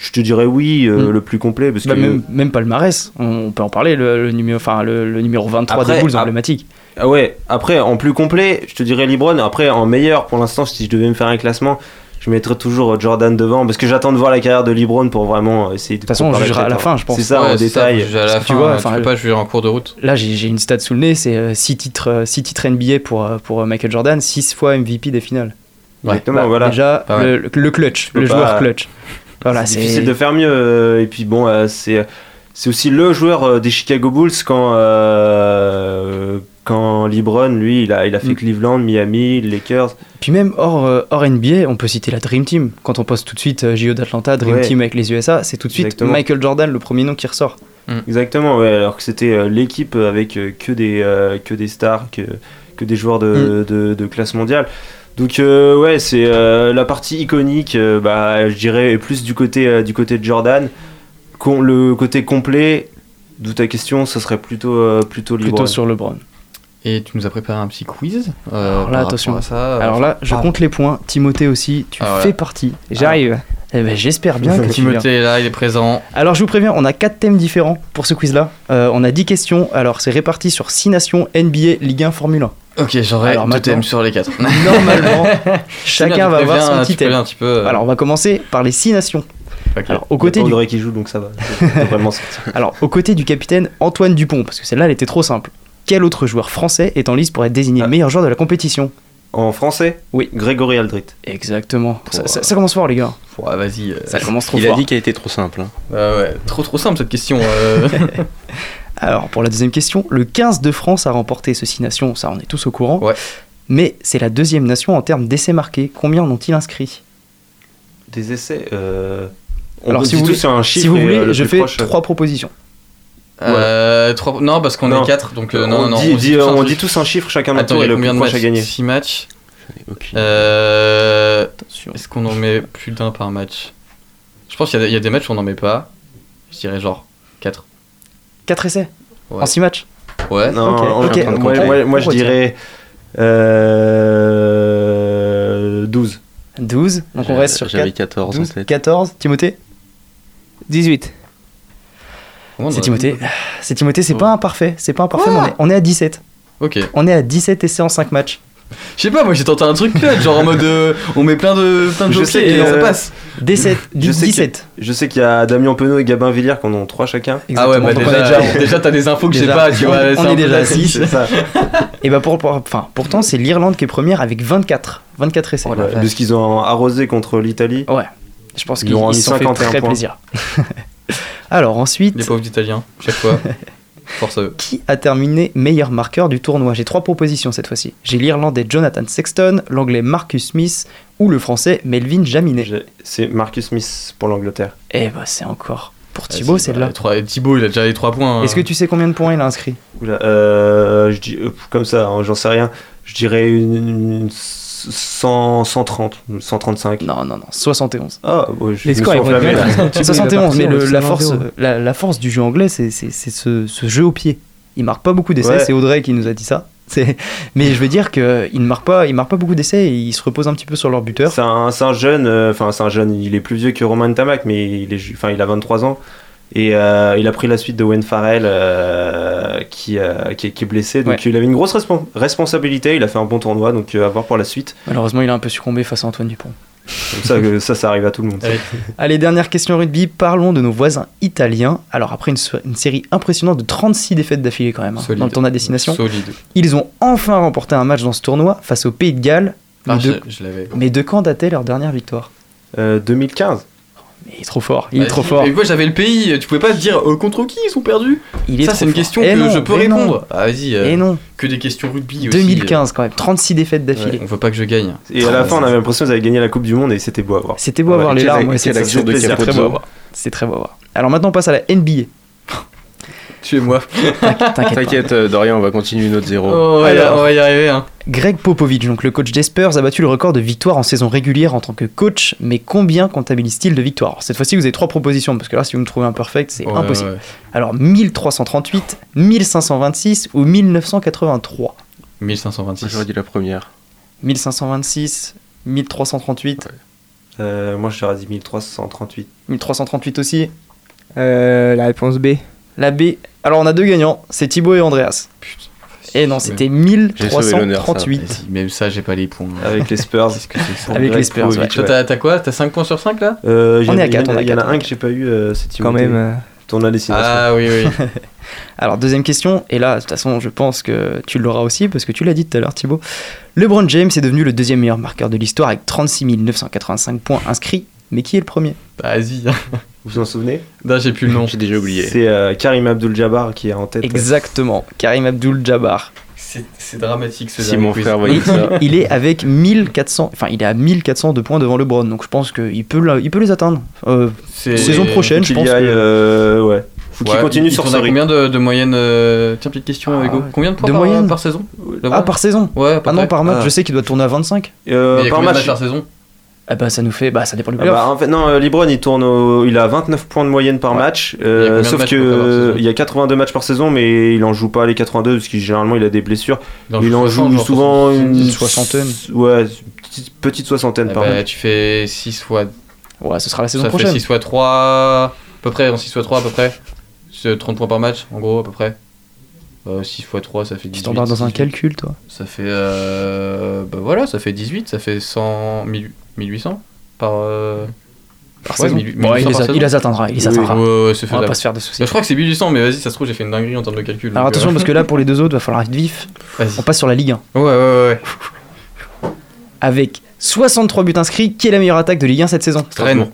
Je te dirais oui, euh, Mm. le plus complet, parce Bah, que... même, même palmarès, on peut en parler, le, le numéro, enfin, le, le numéro 23 Après, des Bulls emblématique. Ah ouais, après, en plus complet, je te dirais LeBron. Après, en meilleur, pour l'instant, si je devais me faire un classement, je mettrais toujours Jordan devant, parce que j'attends de voir la carrière de LeBron pour vraiment essayer de... De toute façon, on jugera à la peut-être, fin, hein. je pense. C'est ça, Ouais, en ça, détail. à la fin, tu vois, tu enfin, peux pas juger en cours de route. Là, j'ai une stat sous le nez, c'est 6 titres, euh, six titres NBA pour, euh, pour euh, Michael Jordan, 6 fois MVP des finales. Exactement, Bah, voilà. Déjà, le, le clutch, le pas- joueur clutch. Voilà, c'est difficile de faire mieux. euh, Et puis bon, euh, c'est c'est aussi le joueur euh, des Chicago Bulls quand euh, quand LeBron, lui, il a il a fait Mm. Cleveland, Miami, Lakers. Puis même hors, euh, hors NBA, on peut citer la Dream Team. Quand on poste tout de suite euh, JO d'Atlanta, Dream Ouais. Team avec les USA, c'est tout de suite Exactement. Michael Jordan, le premier nom qui ressort. Exactement, ouais. Alors que c'était euh, l'équipe avec euh, que des euh, que des stars, que que des joueurs de, de, de classe mondiale. Donc euh, ouais, c'est euh, la partie iconique. euh, bah, je dirais est plus du côté euh, du côté de Jordan. Con- le côté complet, d'où ta question, ce serait plutôt euh, plutôt LeBron. Plutôt sur LeBron. Et tu nous as préparé un petit quiz. euh, Alors là, attention. à ça. euh, Alors là, je ah. compte les points. Timothée aussi, tu Ah ouais. fais partie. J'arrive. Eh ben, J'espère bien que tu. Timothée est là, il est présent. Alors je vous préviens, on a 4 thèmes différents pour ce quiz-là. Euh, on a 10 questions. Alors c'est réparti sur 6 nations NBA, Ligue 1, Formule 1. Ok, j'aurai deux thèmes sur les quatre. Normalement, chacun va avoir son petit thème. un petit peu. euh, Alors on va commencer par les 6 nations. ok. Alors au Il y a côté du qui joue, donc ça va. Vraiment. Alors, aux côtés du capitaine Antoine Dupont, parce que celle-là, elle était trop simple. Quel autre joueur français est en liste pour être désigné Ah. meilleur joueur de la compétition? En français Oui. Grégory Aldrit. Exactement. Ça, ça- ça commence fort, les gars. Ouais, vas-y. euh, Ça commence trop Il a fort. dit qu'elle était trop simple. hein. ouais, ouais, trop trop simple cette question. euh. Alors, pour la deuxième question, le 15 de France a remporté ce 6 nations, ça, on est tous au courant. Ouais. Mais c'est la deuxième nation en termes d'essais marqués. Combien en ont-ils inscrit Des essais. euh, On Alors, si vous voulez- sur un chiffre. Si vous voulez, le je fais proche, trois propositions. Euh, trois- Non, parce qu'on est quatre, donc euh, non, on non, dit, dit- tous un on chiffre. dit tous un chiffre chacun notre Attends, tour il et y a le plus combien de proche à matchs gagner. 6 matchs. Aucune. Euh. Est-ce qu'on en met plus d'un par match? Je pense qu'il y, y a des matchs où on n'en met pas. Je dirais genre 4. 4 essais Ouais. en 6 matchs? Ouais. Non, Ok, en- ok. moi, moi, moi, On je dirais euh, 12. 12. Donc on reste sur J'avais 4. 14 en 12, tête. 14. Timothée? 18. On C'est Timothée. C'est Timothée, c'est pas imparfait. C'est pas imparfait, mais on est, on est à 17. Ok. On est à 17 essais en 5 matchs. Je sais pas, moi j'ai tenté un truc là, genre en mode euh, on met plein de plein de Je jokers sais et que- ça passe. 17. Je sais 17. que- Je sais qu'il y a Damien Penaud et Gabin Villiers qui en ont 3 chacun. Ah ouais, bah déjà, déjà- déjà, t'as des infos que j'ai pas, tu vois. on, on est déjà à facile. 6. Et bah pour, pour- enfin, pourtant, c'est l'Irlande qui est première avec 24. 24 essais. Ouais, de ce qu'ils ont arrosé contre l'Italie. Ouais. Je pense Ils qu'ils ont fait 51 très points. plaisir. Alors ensuite, Les pauvres d'Italiens, chaque fois. Force à eux. qui a terminé meilleur marqueur du tournoi? J'ai trois propositions cette fois-ci. J'ai l'Irlandais Jonathan Sexton, l'Anglais Marcus Smith ou le Français Melvin Jaminet. C'est Marcus Smith pour l'Angleterre. Eh bah c'est encore pour Thibaut, Ah, c'est bah, là. trois- Thibaut, il a déjà les 3 points. hein. Est-ce que tu sais combien de points il a inscrit? Oula, euh, je dis, euh, comme ça, hein, j'en sais rien. Je dirais une, une 100, 130, 135. Non, non, non, 71. Ah, ouais, je Les me scores, suis ils vont être enflammé, bien, là. parce que Thibaut, il va 71, mais le- la, 100 force, la, la force du jeu anglais, c'est ce, ce jeu au pied. Il marque pas beaucoup d'essais, Ouais. c'est Audrey qui nous a dit ça. Mais je veux dire qu'il ne marque pas, il marque pas beaucoup d'essais et il se repose un petit peu sur leur buteur. C'est un, jeune, euh, enfin c'est un jeune, il est plus vieux que Roman Tamac, mais il, est, enfin, il a 23 ans. Et euh, il a pris la suite de Wayne Farrell euh, qui, euh, qui, est- qui est blessé. Donc Ouais. il avait une grosse respon- responsabilité, il a fait un bon tournoi, donc euh, à voir pour la suite. Malheureusement, il a un peu succombé face à Antoine Dupont. Comme ça, ça, ça arrive à tout le monde. Allez. Allez, dernière question rugby. Parlons de nos voisins italiens. Alors, après une, série impressionnante de 36 défaites d'affilée, quand même, hein, dans le tournoi à destination, Solide. ils ont enfin remporté un match dans ce tournoi face au Pays de Galles. Mais, Ah, je, de, je l'avais. mais de quand datait leur dernière victoire? Euh, 2015 Mais Il est trop fort, il est Bah, trop si, fort. Mais moi j'avais le pays, tu pouvais pas te dire euh, contre qui ils sont perdus Il est Ça c'est une fort. question Eh que non, je peux eh répondre. Ah vas-y, euh, Et non, que des questions rugby aussi. 2015 quand même, 36 défaites euh, d'affilée. On veut pas que je gagne. Et à la fin, on avait l'impression qu'ils avaient gagné la Coupe du Monde et c'était beau à voir. C'était beau à Ouais, voir les larmes, ouais, c'était très beau à voir. C'est très beau à voir. Alors maintenant on passe à la NBA. Tuez-moi. T'inquiète euh, Dorian, on va continuer notre zéro. Oh, on, va y, Alors. on va y arriver. Hein. Greg Popovich, donc le coach des Spurs, a battu le record de victoires en saison régulière en tant que coach, mais combien comptabilise-t-il de victoires Alors, Cette fois-ci, vous avez trois propositions, parce que là, si vous me trouvez imperfect, c'est Ouais, impossible. ouais. Alors, 1338, 1526 ou 1983 1526. J'aurais dit la première. 1526, 1338, Euh, moi, je t'aurais dit 1338. 1338 aussi. Euh, la réponse B. La B. Alors, on a deux gagnants, c'est Thibaut et Andreas. Et non, c'était sauvé l'honneur, ça. 1338. Vas-y, Même ça, j'ai pas les points. Avec les Spurs. Que c'est ça Avec les Spurs, Popovich, Toi, ouais. t'as quoi T'as 5 points sur 5 là Euh, On est a- à il y en quatre, a- on est à Il y en a un que j'ai pas eu, euh, c'est Quand même. euh, Ton à destination. Ah oui, oui. Alors, deuxième question, et là, de toute façon, je pense que tu l'auras aussi, parce que tu l'as dit tout à l'heure, Thibaut. LeBron James est devenu le deuxième meilleur marqueur de l'histoire avec 36 985 points inscrits, mais qui est le premier? Bah, Vas-y. Vous vous en souvenez Là, j'ai plus le nom. J'ai déjà oublié. C'est euh, Karim Abdul-Jabbar qui est en tête. Exactement, Karim Abdul-Jabbar. C'est c'est dramatique ce Si dernier mon quiz. frère Et voyait ça. il est avec 1400, enfin, il est à 1402 points devant LeBron, donc je pense qu'il peut, la- il peut les atteindre. Euh, saison prochaine, je Qu'il pense. aille, que- euh, ouais. Faut qu'il Ouais, continue il sur à rythme. combien de, de moyenne euh, Tiens, petite question, Ah, Hugo. Combien de points De par, moyenne par saison Ah, par saison Ouais, à peu Ah non, près. par match, Ah. je sais qu'il doit tourner à 25. Euh, Mais il y a par combien de match. par saison Ah bah ça nous fait, bah ça dépend du Ah bah, en fait, non, euh, Libron il tourne au- il a 29 points de moyenne par Ouais. match, euh, sauf que saison euh, il y a 82 matchs par saison, mais il en joue pas les 82 parce qu'il généralement il a des blessures. Dans il en 60, joue genre souvent 70. une soixantaine. Ouais, petite, petite soixantaine Eh par bah, match. tu fais 6 fois. Ouais, ce sera la saison ça prochaine. fait 6 fois 3. À peu près, en 6 fois 3 à peu près. C'est 30 points par match, en gros, à peu près. Euh, 6 fois 3, ça fait 18. Tu t'embarques dans un 18. calcul, toi? Ça fait. Euh, bah voilà, ça fait 18, ça fait 100. 1000 1800 par. euh, Par ouais, saison. 1800 Bon, il, les a- il les atteindra, il les atteindra. ouais, On va pas se faire de soucis. Bah, je crois que c'est 1800, mais vas-y, ça se trouve, j'ai fait une dinguerie en termes de calcul. Alors attention, euh, parce que là, pour les deux autres, va falloir être vif. On passe sur la Ligue 1. Ouais, ouais, ouais. ouais. Avec 63 buts inscrits, qui est la meilleure attaque de Ligue 1 cette saison? Rennes.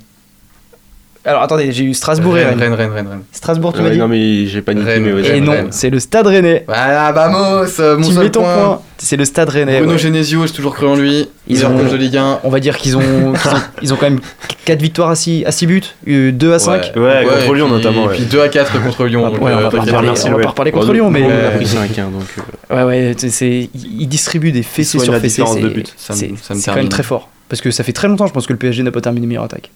Alors attendez, j'ai eu Strasbourg et Rennes, Rennes. Rennes, Rennes, Rennes, Rennes. Strasbourg, tu m'as dit non, mais j'ai paniqué, Rennes. mais ouais, Et c'est non, Rennes. c'est le Stade Rennais. Voilà, vamos, euh, mon Tu seul mets ton point. point. C'est le Stade Rennais. Bruno ouais. Genesio, j'ai toujours cru en lui. Ils Ils ont- de Ligue 1. On va dire qu'ils ont, qu'ils ont, ils ont quand même 4 victoires à 6, à 6 buts, 2 à 5. Ouais, contre Lyon puis- notamment, ouais. Et puis 2 à 4 contre Lyon. Ah, donc, ouais, on euh, va pas t'inquiète reparler, pas. on va pas reparler contre Lyon, mais On a euh, pris 5 donc. euh, ouais, ouais, c'est- c'est, ils distribuent des fessées soignent sur la fessées. différence C'est, de but. Ça me- c'est- ça me c'est quand même termine. très fort. Parce que ça fait très longtemps, je pense que le PSG n'a pas terminé meilleure attaque.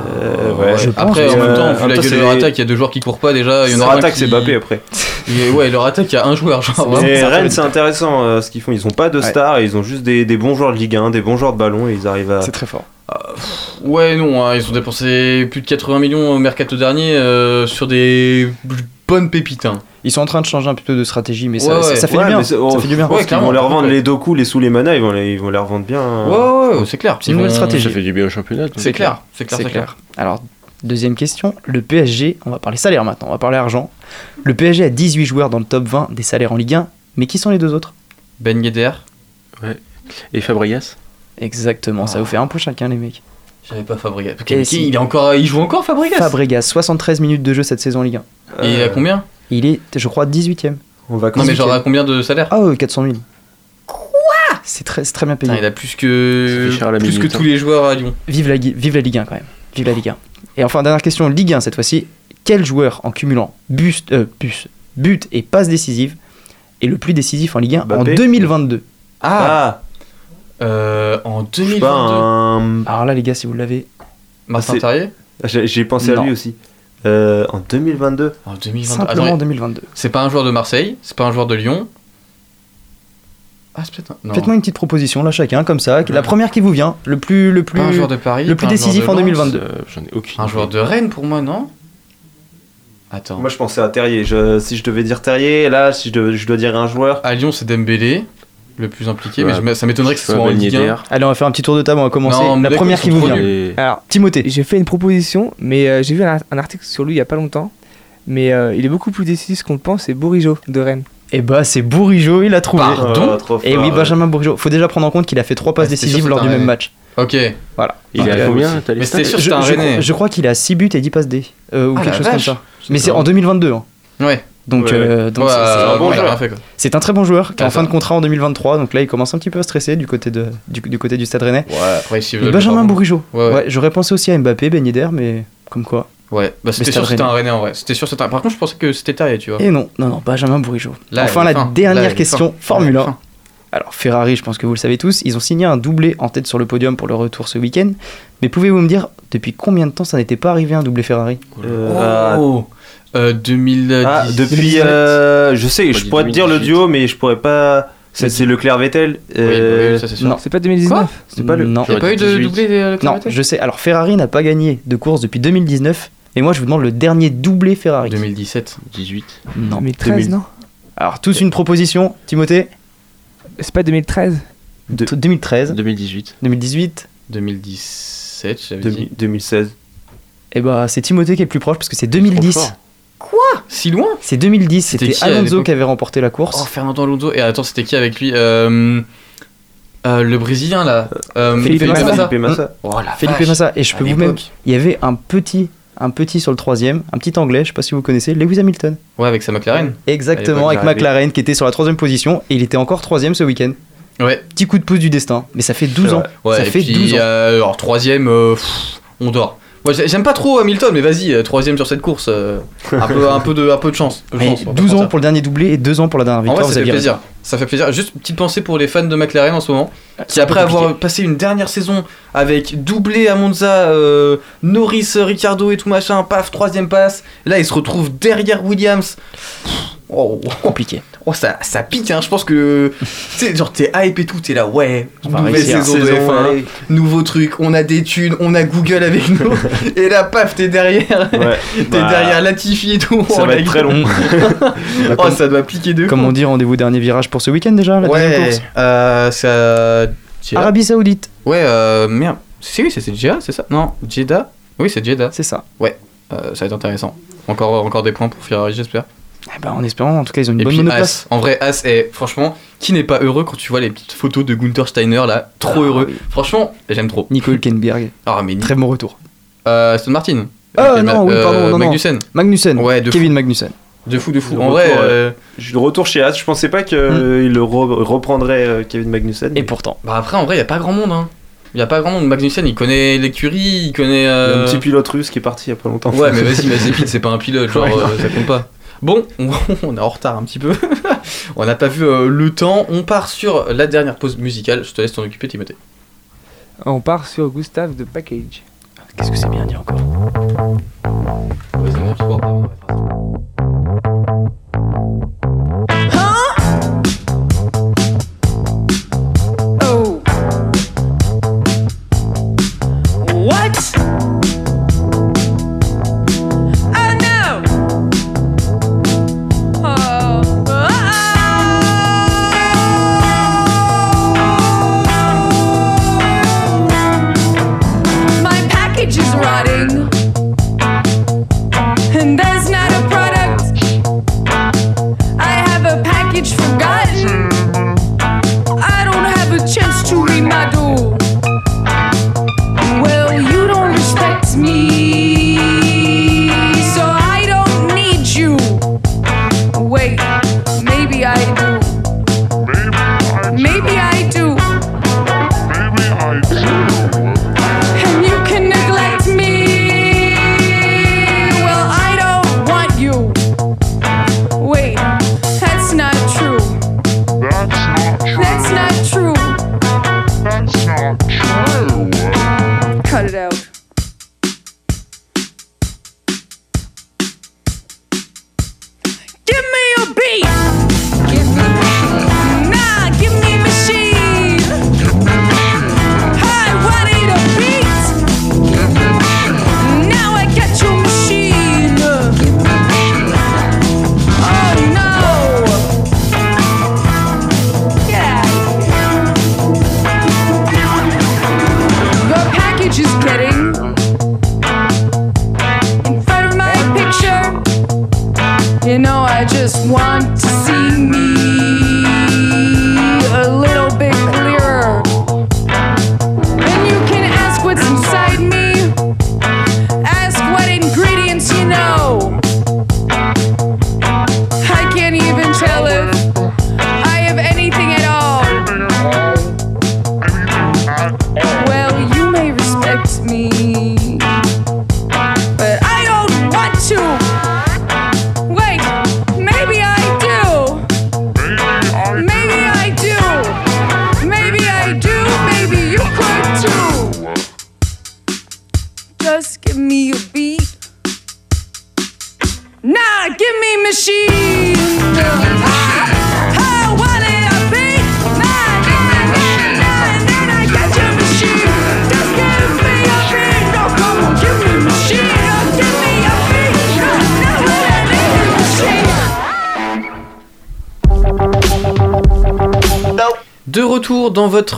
Euh, ouais. je pense, Après, en même temps, euh, vu en la temps, gueule de leur attaque, il y a deux joueurs qui courent pas déjà. Il y en a Leur attaque, qui- c'est Bappé après. Et ouais, leur attaque, il y a un joueur. Genre, peu Rennes, c'est intéressant euh, ce qu'ils font. Ils ont pas de Ouais. stars, ils ont juste des, des bons joueurs de Ligue 1, des bons joueurs de ballon et ils arrivent à. C'est très fort. à- Ouais, non, hein, ils ont dépensé plus de 80 millions au mercato dernier euh, sur des bonnes pépites. hein. Ils sont en train de changer un peu de stratégie, mais ça, Ouais, ça- ouais. ça fait Ouais, du bien. mais c'est- Ça oh, fait du bien. ouais, ils clairement, vont leur vendre ouais. les Doku, les sous les manas, ils vont les, ils vont les revendre bien. Ouais, ouais, ouais, c'est clair. C'est une nouvelle stratégie. Ça fait du bien au championnat. C'est clair, c'est clair, C'est clair. Alors, deuxième question. Le PSG, on va parler salaire maintenant, on va parler argent. Le PSG a 18 joueurs dans le top 20 des salaires en Ligue 1, mais qui sont les deux autres? Ben Yedder, Et Fabregas Exactement, ça Ah. vous fait un point chacun, les mecs. J'avais pas Fabregas. Si. il, est encore, il joue encore Fabregas Fabregas, 73 minutes de jeu cette saison en Ligue 1. Et il est à combien Il est, je crois, 18ème. On va Non, mais genre à combien de salaire Ah, ouais, 400 000. Quoi C'est très, c'est très bien payé. Il a plus que, plus que minute, tous hein. les joueurs à Lyon. Vive la, vive la Ligue 1 quand même. Vive la Ligue 1. Et enfin, dernière question, Ligue 1 cette fois-ci. Quel joueur en cumulant bus, euh, bus, but et passe décisive est le plus décisif en Ligue 1 Mbappé en 2022 Ah, Ah, euh, En je sais pas, 2022. un... Alors là, les gars, si vous l'avez. Martin c'est- Terrier J'ai j'ai pensé à lui aussi. Euh, en 2022 En 2022. Simplement en Attends, 2022. c'est pas un joueur de Marseille, c'est pas un joueur de Lyon. Ah, c'est peut-être un. Non. Faites-moi une petite proposition là, chacun, comme ça. La première qui vous vient, le plus, le plus, Pas un joueur de Paris. le plus décisif de en Lens, 2022. Euh, J'en ai aucune. Un idée. joueur de Rennes pour moi, non? Attends. Moi je pensais à Terrier. Je- si je devais dire Terrier, là, si je, devais- je dois dire un joueur. À Lyon, c'est Dembélé, le plus impliqué, Ouais. mais je- ça m'étonnerait que ce Je soit en Ligue 1. Yedder. Allez, on va faire un petit tour de table, on va commencer. Non, la première qui vous vient. Alors, Timothée. j'ai fait une proposition, mais euh, j'ai vu un, un article sur lui il y a pas longtemps. Mais euh, il est beaucoup plus décisif qu'on le pense, c'est Bourigeau de Rennes. Et bah, c'est Bourigeau, il a trouvé. Pardon trop Et fort, oui, ouais. Benjamin Bourigeau. Faut déjà prendre en compte qu'il a fait trois passes Ah, décisives lors du même match. Ok. Voilà. Il est Ah, à combien Mais c'était sûr Je, que un je crois, Rennais. je crois qu'il a 6 buts et 10 passes D. euh, ou Ah, quelque chose comme ça. Mais c'est en 2022. hein. Ouais. Donc, Ouais, euh, donc Ouais, c'est- un bon bon, il a joueur. rien fait quoi. c'est un très bon joueur qui est en fin de contrat en 2023. Donc là, il commence un petit peu à stresser du côté, de, du, du côté du Stade Rennais. Ouais, après, Et Benjamin. Bourigeau. Ouais, ouais. Ouais, j'aurais pensé aussi à Mbappé, Ben Yedder, mais comme quoi. Ouais, bah c'était Stade sûr que c'était un Rennais. En vrai. C'était sûr que c'était un- Par contre, je pensais que c'était Terrier, tu vois. Et non, non, non, Benjamin Bourigeau. Là, enfin, la fin. Dernière question, fin. Formule Ouais, 1. fin. Alors, Ferrari, je pense que vous le savez tous, ils ont signé un doublé en tête sur le podium pour le retour ce week-end. Mais pouvez-vous me dire depuis combien de temps ça n'était pas arrivé un doublé Ferrari? Euh, Oh euh, 2010. ah, depuis. euh, je sais, je pourrais te dire le 2018. duo, mais je pourrais pas. C'est c'est Leclerc Vettel. Oui, euh, oui, ça c'est sûr. non. C'est pas 2019 c'est pas le. Non, Il n'y a pas eu de 18. doublé de non, je sais. Alors, Ferrari n'a pas gagné de course depuis 2019. Et moi, je vous demande le dernier doublé Ferrari. 2017. 18. Non. 2013, 2000. non Alors, tous une proposition, Timothée C'est pas 2013 De- 2013, 2018. 2018. 2017, j'avais Demi- dit. 2016. Et bah, c'est Timothée qui est le plus proche parce que c'est Trop 2010. Fort. Si loin C'est 2010, C'était c'était qui à Alonso l'époque qui avait remporté la course. Oh, Fernando Alonso. Et attends, c'était qui avec lui euh, euh, Le Brésilien là. Euh, Felipe Massa. Felipe Massa. Oh Felipe. Massa. Et je peux vous même. Il y avait un petit, un petit sur le troisième, un petit anglais, je sais pas si vous connaissez, Lewis Hamilton. Ouais, avec sa McLaren. Exactement, avec McLaren qui était sur la troisième position et il était encore troisième ce week-end. Ouais. Petit coup de pouce du destin, mais ça fait 12 ans. Ouais, ça et fait puis, 12 ans. euh, alors, troisième, euh, on dort. Moi, j'aime pas trop Hamilton, mais vas-y, euh, troisième sur cette course. euh, un, peu, un, peu de, un peu de chance. peu de Mais chance, on va pas 12 ans mentir. pour le dernier doublé et 2 ans pour la dernière En victoire. vrai, ça vous fait aviez raison. plaisir. Ça fait plaisir. Juste une petite pensée pour les fans de McLaren en ce moment, qui un peu après avoir passé une dernière saison avec doublé à Monza, euh, Norris, Ricciardo et tout machin, paf, troisième passe. Là, ils se retrouvent derrière Williams. Oh, Compliqué. Oh, ça, ça pique, hein. Je pense que, tu sais, genre t'es hype et tout, t'es là, ouais, nouvelle saison de Saison, F1, allez. nouveau truc, on a des thunes, on a Google avec nous, et là, paf, t'es derrière, Ouais. t'es Bah, derrière Latifi et tout. Ça Oh, va la être très long. oh, ça doit piquer de Comme on dit, rendez-vous dernier virage pour ce week-end déjà, la deuxième Ouais, course. euh, Jeddah. Arabie Saoudite, Ouais, euh, merde. Si, oui, c'est Jeddah, c'est ça? Non, Jeddah? Oui, c'est Jeddah. c'est ça. Euh, ça va être intéressant. Encore, encore des points pour Ferrari, j'espère. Eh ben, en espérant, en tout cas, ils ont une Et bonne puis monoplace. As. En vrai, As est, franchement, qui n'est pas heureux quand tu vois les petites photos de Gunther Steiner là? Trop Ah, heureux. oui. Franchement, j'aime trop. Nico Hülkenberg, Ah, mais très bon retour. Euh, Aston Martin. Ah, Euh, non, oui, euh, pardon, non, non. Magnussen. Magnussen, Ouais, de Kevin Magnussen. De fou, de fou. De En retour, vrai, euh, Je le retour chez As, je pensais pas qu'il Hmm. le re- reprendrait euh, Kevin Magnussen. Et pourtant. bah après, en vrai, il a pas grand monde. Hein. Il y a pas grand monde. Magnussen, il connaît l'écurie, il connaît. Il y a euh, un petit pilote russe qui est parti il y a pas longtemps. Ouais, mais vas-y, Mazepin, c'est pas un pilote, genre, Ouais, euh, ça compte pas. Bon, on, on est en retard un petit peu. on n'a pas vu euh, le temps. On part sur la dernière pause musicale. Je te laisse t'en occuper, Timothée. On part sur Gustave de Package. Qu'est-ce que c'est bien dit encore? Cut it out.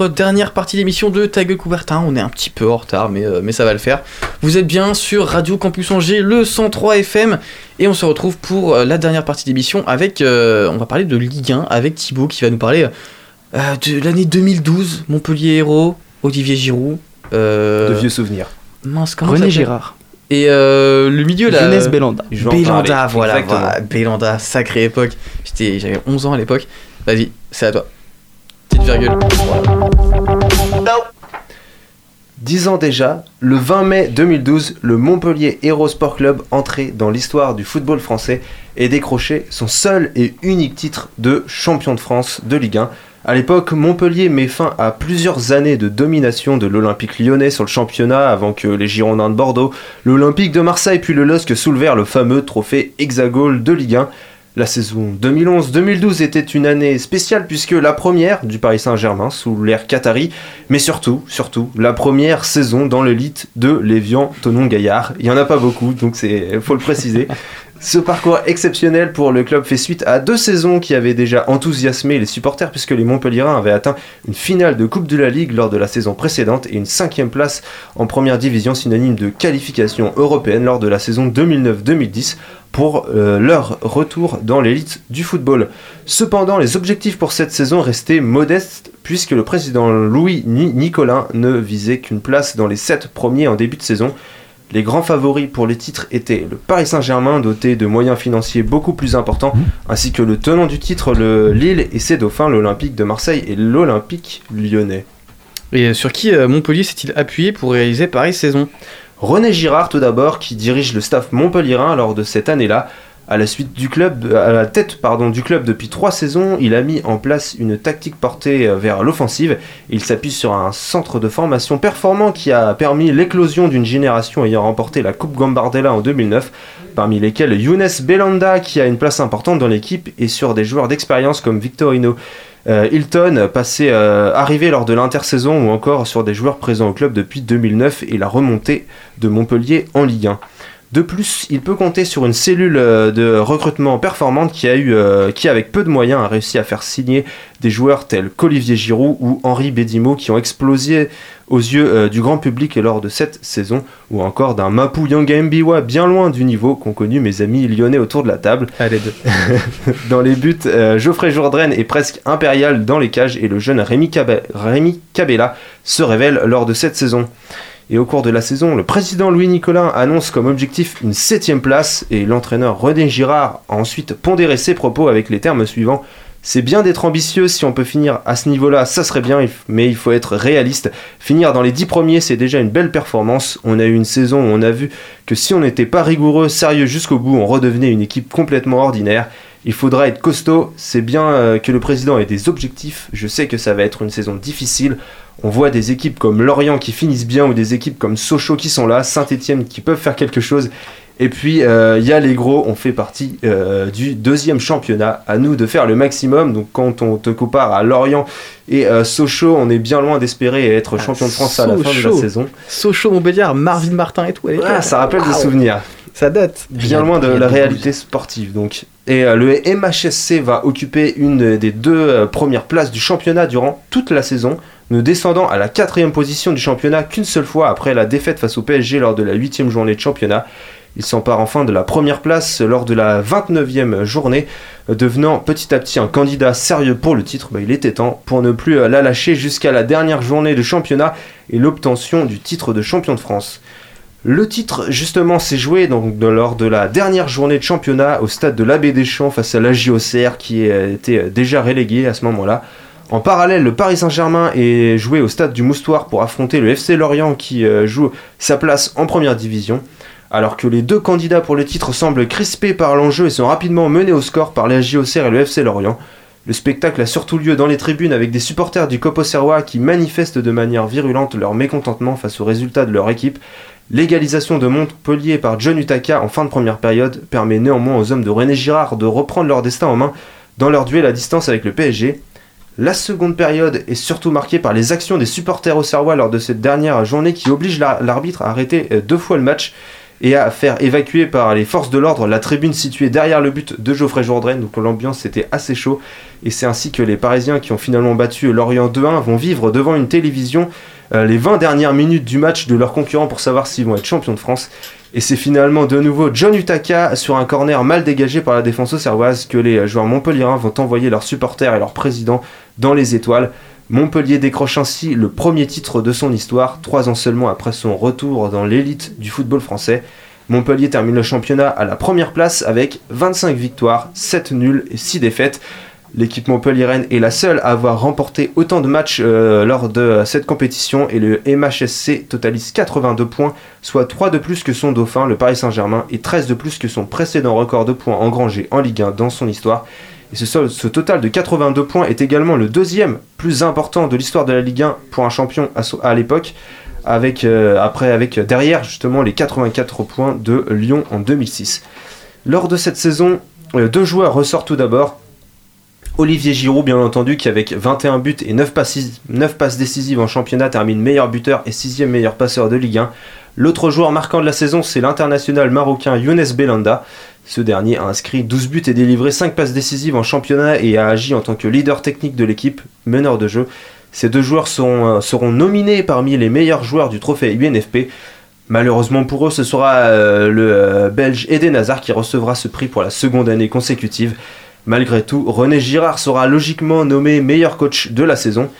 Dernière partie d'émission de Ta gueule Coubertin. On est un petit peu en retard, mais, euh, mais ça va le faire. Vous êtes bien sur Radio Campus Angers, le 103 FM. Et on se retrouve pour euh, la dernière partie d'émission avec. euh, on va parler de Ligue 1 avec Thibaut qui va nous parler euh, de l'année 2012. Montpellier Héros, Olivier Giroud. euh, De vieux souvenirs. Mince, comment René Girard. Et euh, le milieu là. Younes Belanda. Je vais en Belanda, parler, voilà, voilà, Belanda, sacrée époque. J'étais, j'avais 11 ans à l'époque. Vas-y, c'est à toi. Petite virgule. Dix ans déjà, le 20 mai 2012, le Montpellier Hero Sport Club entrait dans l'histoire du football français et décrochait son seul et unique titre de champion de France de Ligue 1. À l'époque, Montpellier met fin à plusieurs années de domination de l'Olympique lyonnais sur le championnat avant que les Girondins de Bordeaux, l'Olympique de Marseille puis le LOSC soulevèrent le fameux trophée Hexagol de Ligue 1. La saison 2011-2012 était une année spéciale puisque la première du Paris Saint-Germain sous l'ère Qatari, mais surtout, surtout, la première saison dans l'élite de l'Evian Tonon Gaillard. Il y en a pas beaucoup, donc c'est faut le préciser. Ce parcours exceptionnel pour le club fait suite à deux saisons qui avaient déjà enthousiasmé les supporters puisque les Montpelliérains avaient atteint une finale de Coupe de la Ligue lors de la saison précédente et une cinquième place en première division synonyme de qualification européenne lors de la saison 2009-2010 pour euh, leur retour dans l'élite du football. Cependant, les objectifs pour cette saison restaient modestes puisque le président Louis Ni- Nicolin ne visait qu'une place dans les sept premiers en début de saison. Les grands favoris pour les titres étaient le Paris Saint-Germain, doté de moyens financiers beaucoup plus importants, ainsi que le tenant du titre, le Lille, et ses dauphins, l'Olympique de Marseille et l'Olympique lyonnais. Et sur qui euh, Montpellier s'est-il appuyé pour réaliser pareille saison? René Girard tout d'abord, qui dirige le staff montpelliérain lors de cette année-là. À la tête du club depuis trois saisons, il a mis en place une tactique portée euh, vers l'offensive. Il s'appuie sur un centre de formation performant qui a permis l'éclosion d'une génération ayant remporté la Coupe Gambardella en 2009, parmi lesquels Younes Belanda qui a une place importante dans l'équipe et sur des joueurs d'expérience comme Victorino. Euh, Hilton, passé, euh, arrivé lors de l'intersaison ou encore sur des joueurs présents au club depuis 2009 et la remontée de Montpellier en Ligue 1. De plus, il peut compter sur une cellule euh, de recrutement performante qui, a eu, euh, qui, avec peu de moyens, a réussi à faire signer des joueurs tels qu'Olivier Giroud ou Henri Bédimo qui ont explosé aux yeux euh, du grand public lors de cette saison, ou encore d'un Mapu Yanga Mbiwa bien loin du niveau qu'ont connu mes amis lyonnais autour de la table. Allez, deux. dans les buts, euh, Geoffrey Jourdain est presque impérial dans les cages et le jeune Rémi, Cabella se révèle lors de cette saison. Et au cours de la saison, le président Louis Nicolin annonce comme objectif une septième place et l'entraîneur René Girard a ensuite pondéré ses propos avec les termes suivants. C'est bien d'être ambitieux, si on peut finir à ce niveau-là, ça serait bien, mais il faut être réaliste. Finir dans les dix premiers, c'est déjà une belle performance. On a eu une saison où on a vu que si on n'était pas rigoureux, sérieux jusqu'au bout, on redevenait une équipe complètement ordinaire. Il faudra être costaud, c'est bien euh, que le président ait des objectifs, je sais que ça va être une saison difficile. On voit des équipes comme Lorient qui finissent bien ou des équipes comme Sochaux qui sont là, Saint-Etienne qui peuvent faire quelque chose. Et puis euh, il y a les gros, on fait partie euh, du deuxième championnat. À nous de faire le maximum. Donc quand on te compare à Lorient et euh, Sochaux, on est bien loin d'espérer être champion de France à la fin de la saison. Sochaux, Montbéliard, Marvin Martin et tout. Ah, ça rappelle des souvenirs. Ça date. Bien loin de la réalité sportive donc. Et euh, le MHSC va occuper une des deux euh, premières places du championnat durant toute la saison, ne descendant à la quatrième position du championnat qu'une seule fois après la défaite face au PSG lors de la huitième journée de championnat. Il s'empare enfin de la première place lors de la 29e journée, devenant petit à petit un candidat sérieux pour le titre. Bah, il était temps pour ne plus euh, la lâcher jusqu'à la dernière journée de championnat et l'obtention du titre de champion de France. Le titre, justement, s'est joué donc, lors de la dernière journée de championnat au stade de l'Abbé Deschamps face à la JOCR qui était euh, déjà relégué à ce moment-là. En parallèle, le Paris Saint-Germain est joué au stade du Moustoir pour affronter le FC Lorient qui euh, joue sa place en première division. Alors que les deux candidats pour le titre semblent crispés par l'enjeu et sont rapidement menés au score par la JOCR et le FC Lorient. Le spectacle a surtout lieu dans les tribunes avec des supporters du Copo qui manifestent de manière virulente leur mécontentement face aux résultats de leur équipe. L'égalisation de Montpellier par John Utaka en fin de première période permet néanmoins aux hommes de René Girard de reprendre leur destin en main dans leur duel à distance avec le PSG. La seconde période est surtout marquée par les actions des supporters au Serrois lors de cette dernière journée qui oblige la- l'arbitre à arrêter euh, deux fois le match et à faire évacuer par les forces de l'ordre la tribune située derrière le but de Geoffrey Jourdain. Donc l'ambiance était assez chaud et c'est ainsi que les Parisiens qui ont finalement battu Lorient 2-1 vont vivre devant une télévision les 20 dernières minutes du match de leurs concurrents pour savoir s'ils vont être champions de France. Et c'est finalement de nouveau John Utaka sur un corner mal dégagé par la défense auxerroise que les joueurs montpelliérains vont envoyer leurs supporters et leur président dans les étoiles. Montpellier décroche ainsi le premier titre de son histoire, trois ans seulement après son retour dans l'élite du football français. Montpellier termine le championnat à la première place avec 25 victoires, 7 nuls et 6 défaites. L'équipe montpelliéraine est la seule à avoir remporté autant de matchs euh, lors de cette compétition et le MHSC totalise 82 points, soit 3 de plus que son dauphin, le Paris Saint-Germain, et 13 de plus que son précédent record de points engrangés en Ligue 1 dans son histoire. Et ce, total de 82 points est également le deuxième plus important de l'histoire de la Ligue 1 pour un champion à l'époque, avec, euh, après, avec derrière justement les 84 points de Lyon en 2006. Lors de cette saison, euh, deux joueurs ressortent tout d'abord. Olivier Giroud, bien entendu, qui avec 21 buts et 9 passes, 9 passes décisives en championnat termine meilleur buteur et 6 meilleur passeur de Ligue 1. L'autre joueur marquant de la saison, c'est l'international marocain Younes Belanda. Ce dernier a inscrit 12 buts et délivré 5 passes décisives en championnat et a agi en tant que leader technique de l'équipe, meneur de jeu. Ces deux joueurs euh, seront nominés parmi les meilleurs joueurs du trophée UNFP. Malheureusement pour eux, ce sera euh, le euh, Belge Eden Hazard qui recevra ce prix pour la seconde année consécutive. Malgré tout, René Girard sera logiquement nommé meilleur coach de la saison.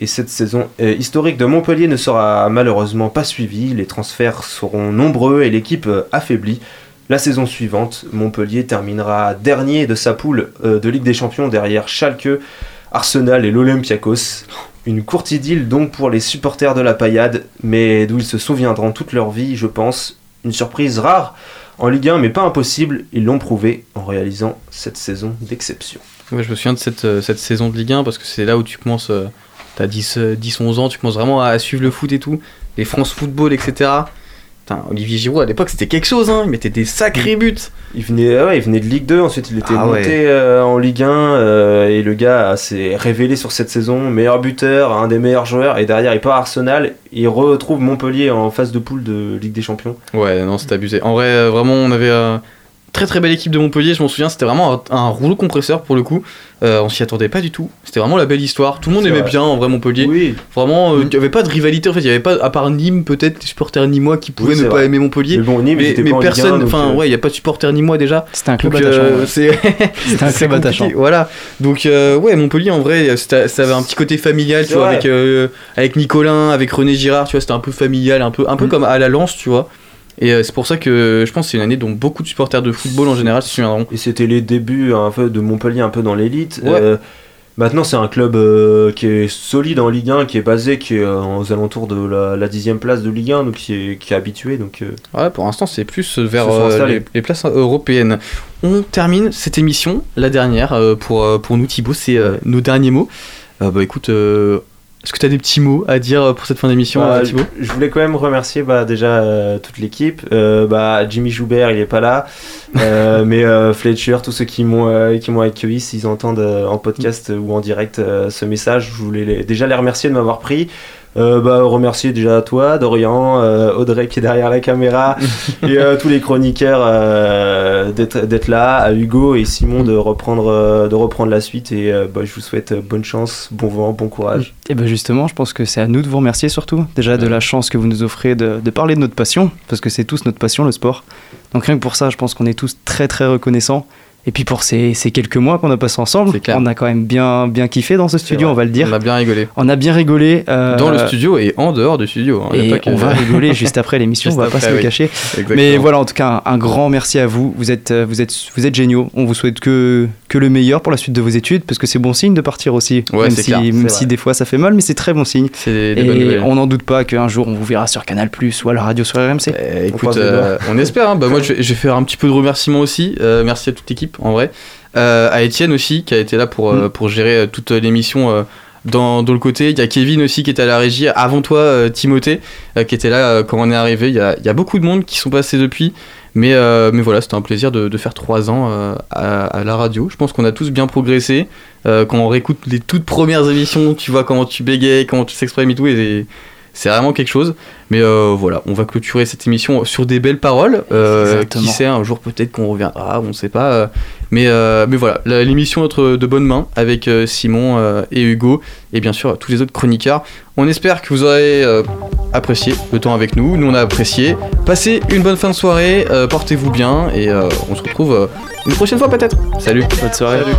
Et cette saison euh, historique de Montpellier ne sera malheureusement pas suivie. Les transferts seront nombreux et l'équipe euh, affaiblie. La saison suivante, Montpellier terminera dernier de sa poule euh, de Ligue des Champions derrière Schalke, Arsenal et l'Olympiakos. Une courte idylle donc pour les supporters de la paillade, mais d'où ils se souviendront toute leur vie, je pense. Une surprise rare en Ligue 1, mais pas impossible. Ils l'ont prouvé en réalisant cette saison d'exception. Je me souviens de cette, euh, cette saison de Ligue 1 parce que c'est là où tu commences, euh, t'as 10, euh, 10, 11 ans, tu commences vraiment à suivre le foot et tout, les France Football, etc. Putain, Olivier Giroud à l'époque c'était quelque chose, hein. il mettait des sacrés buts. Il venait, ouais, il venait de Ligue 2, ensuite il était Ah monté ouais. euh, en Ligue 1 euh, et le gars s'est révélé sur cette saison, meilleur buteur, un des meilleurs joueurs et derrière il part à Arsenal, il retrouve Montpellier en phase de poule de Ligue des Champions. Ouais, non, c'était abusé. En vrai, euh, vraiment, on avait euh, très très belle équipe de Montpellier, je m'en souviens, c'était vraiment un, un rouleau compresseur pour le coup. Euh, on s'y attendait pas du tout. C'était vraiment la belle histoire. Tout le monde aimait vrai. bien en vrai Montpellier. Oui. Vraiment, euh, il n'y avait pas de rivalité en fait. Il y avait pas, à part Nîmes, peut-être des supporters nîmois qui pouvaient Oui, ne pas aimer Montpellier. Mais bon, Nîmes, ils mais, étaient mais pas en Ligue 1, personne, enfin, euh, ouais, il n'y a pas de supporters nîmois déjà. C'était un club Donc, attachant. euh, ouais. c'est C'était un club attachant. Voilà. Donc euh, ouais, Montpellier en vrai, ça avait un petit côté familial, tu vois, avec euh, avec Nicolin, avec René Girard, tu vois, c'était un peu familial, un peu un peu Mm. comme à la Lance, tu vois. Et euh, c'est pour ça que je pense que c'est une année dont beaucoup de supporters de football en général se souviendront. Et c'était les débuts un peu de Montpellier un peu dans l'élite. Ouais. Euh, maintenant c'est un club euh, qui est solide en Ligue 1, qui est basé, qui est aux alentours de la, la dixième place de Ligue 1, donc qui est, qui est habitué. Donc, Ouais, pour l'instant, c'est plus vers les, les places européennes. On termine cette émission, la dernière, pour, pour nous, Thibaut, c'est nos derniers mots. Bah écoute, est-ce que tu as des petits mots à dire pour cette fin d'émission, Bah, euh, Thibaut? je voulais quand même remercier bah, déjà euh, toute l'équipe. Euh, bah, Jimmy Joubert, il est pas là. Euh, mais euh, Fletcher, tous ceux qui m'ont euh, qui m'ont accueilli, s'ils entendent euh, en podcast euh, ou en direct euh, ce message, je voulais les- déjà les remercier de m'avoir pris. Euh, bah, remercier déjà toi, Dorian, euh, Audrey qui est derrière la caméra et euh, tous les chroniqueurs euh, d'être là, à Hugo et Simon de reprendre euh, de reprendre la suite et bah, je vous souhaite bonne chance, bon vent, bon courage. Et ben justement, je pense que c'est à nous de vous remercier surtout, déjà de la chance que vous nous offrez de, de parler de notre passion, parce que c'est tous notre passion, le sport. Donc rien que pour ça, je pense qu'on est tous très très reconnaissants. Et puis pour ces, ces quelques mois qu'on a passé ensemble, on a quand même bien, bien kiffé dans ce studio, on va le dire. On a bien rigolé. On a bien rigolé. euh, Dans le studio et en dehors du studio. hein, Et on va rigoler juste après l'émission, on va pas se le cacher. Exactement. Mais voilà, en tout cas, un, un grand merci à vous. Vous êtes, euh, vous êtes, vous êtes géniaux. On vous souhaite que, que le meilleur pour la suite de vos études, parce que c'est bon signe de partir aussi. Ouais, même si, même si des fois ça fait mal, mais c'est très bon signe. Des Et on n'en doute pas qu'un jour on vous verra sur Canal Plus ou à la radio sur RMC. Eh, écoute, euh, on espère. hein. Bah, moi, je vais, je vais faire un petit peu de remerciements aussi. Merci à toute l'équipe, en vrai. Euh, à Étienne aussi, qui a été là pour, euh, pour gérer euh, toute l'émission dans, dans le côté. Il y a Kevin aussi qui était à la régie. Avant toi, euh, Timothée, euh, qui était là euh, quand on est arrivé. Il y a, il y a beaucoup de monde qui sont passés depuis. Mais, mais voilà, c'était un plaisir de, de faire trois ans à, à la radio. Je pense qu'on a tous bien progressé. Quand on réécoute les toutes premières émissions, tu vois comment tu bégayes, comment tu s'exprimes et tout. Et c'est vraiment quelque chose. Mais euh, voilà, on va clôturer cette émission sur des belles paroles. Euh, qui sait, un jour peut-être qu'on reviendra, on ne sait pas. euh, mais, euh, mais voilà, l'émission est entre de bonnes mains avec Simon et Hugo et bien sûr tous les autres chroniqueurs. On espère que vous aurez euh, apprécié le temps avec nous. Nous on a apprécié. Passez une bonne fin de soirée, euh, portez-vous bien et euh, on se retrouve euh, une prochaine fois peut-être. Salut. Bonne soirée. Salut.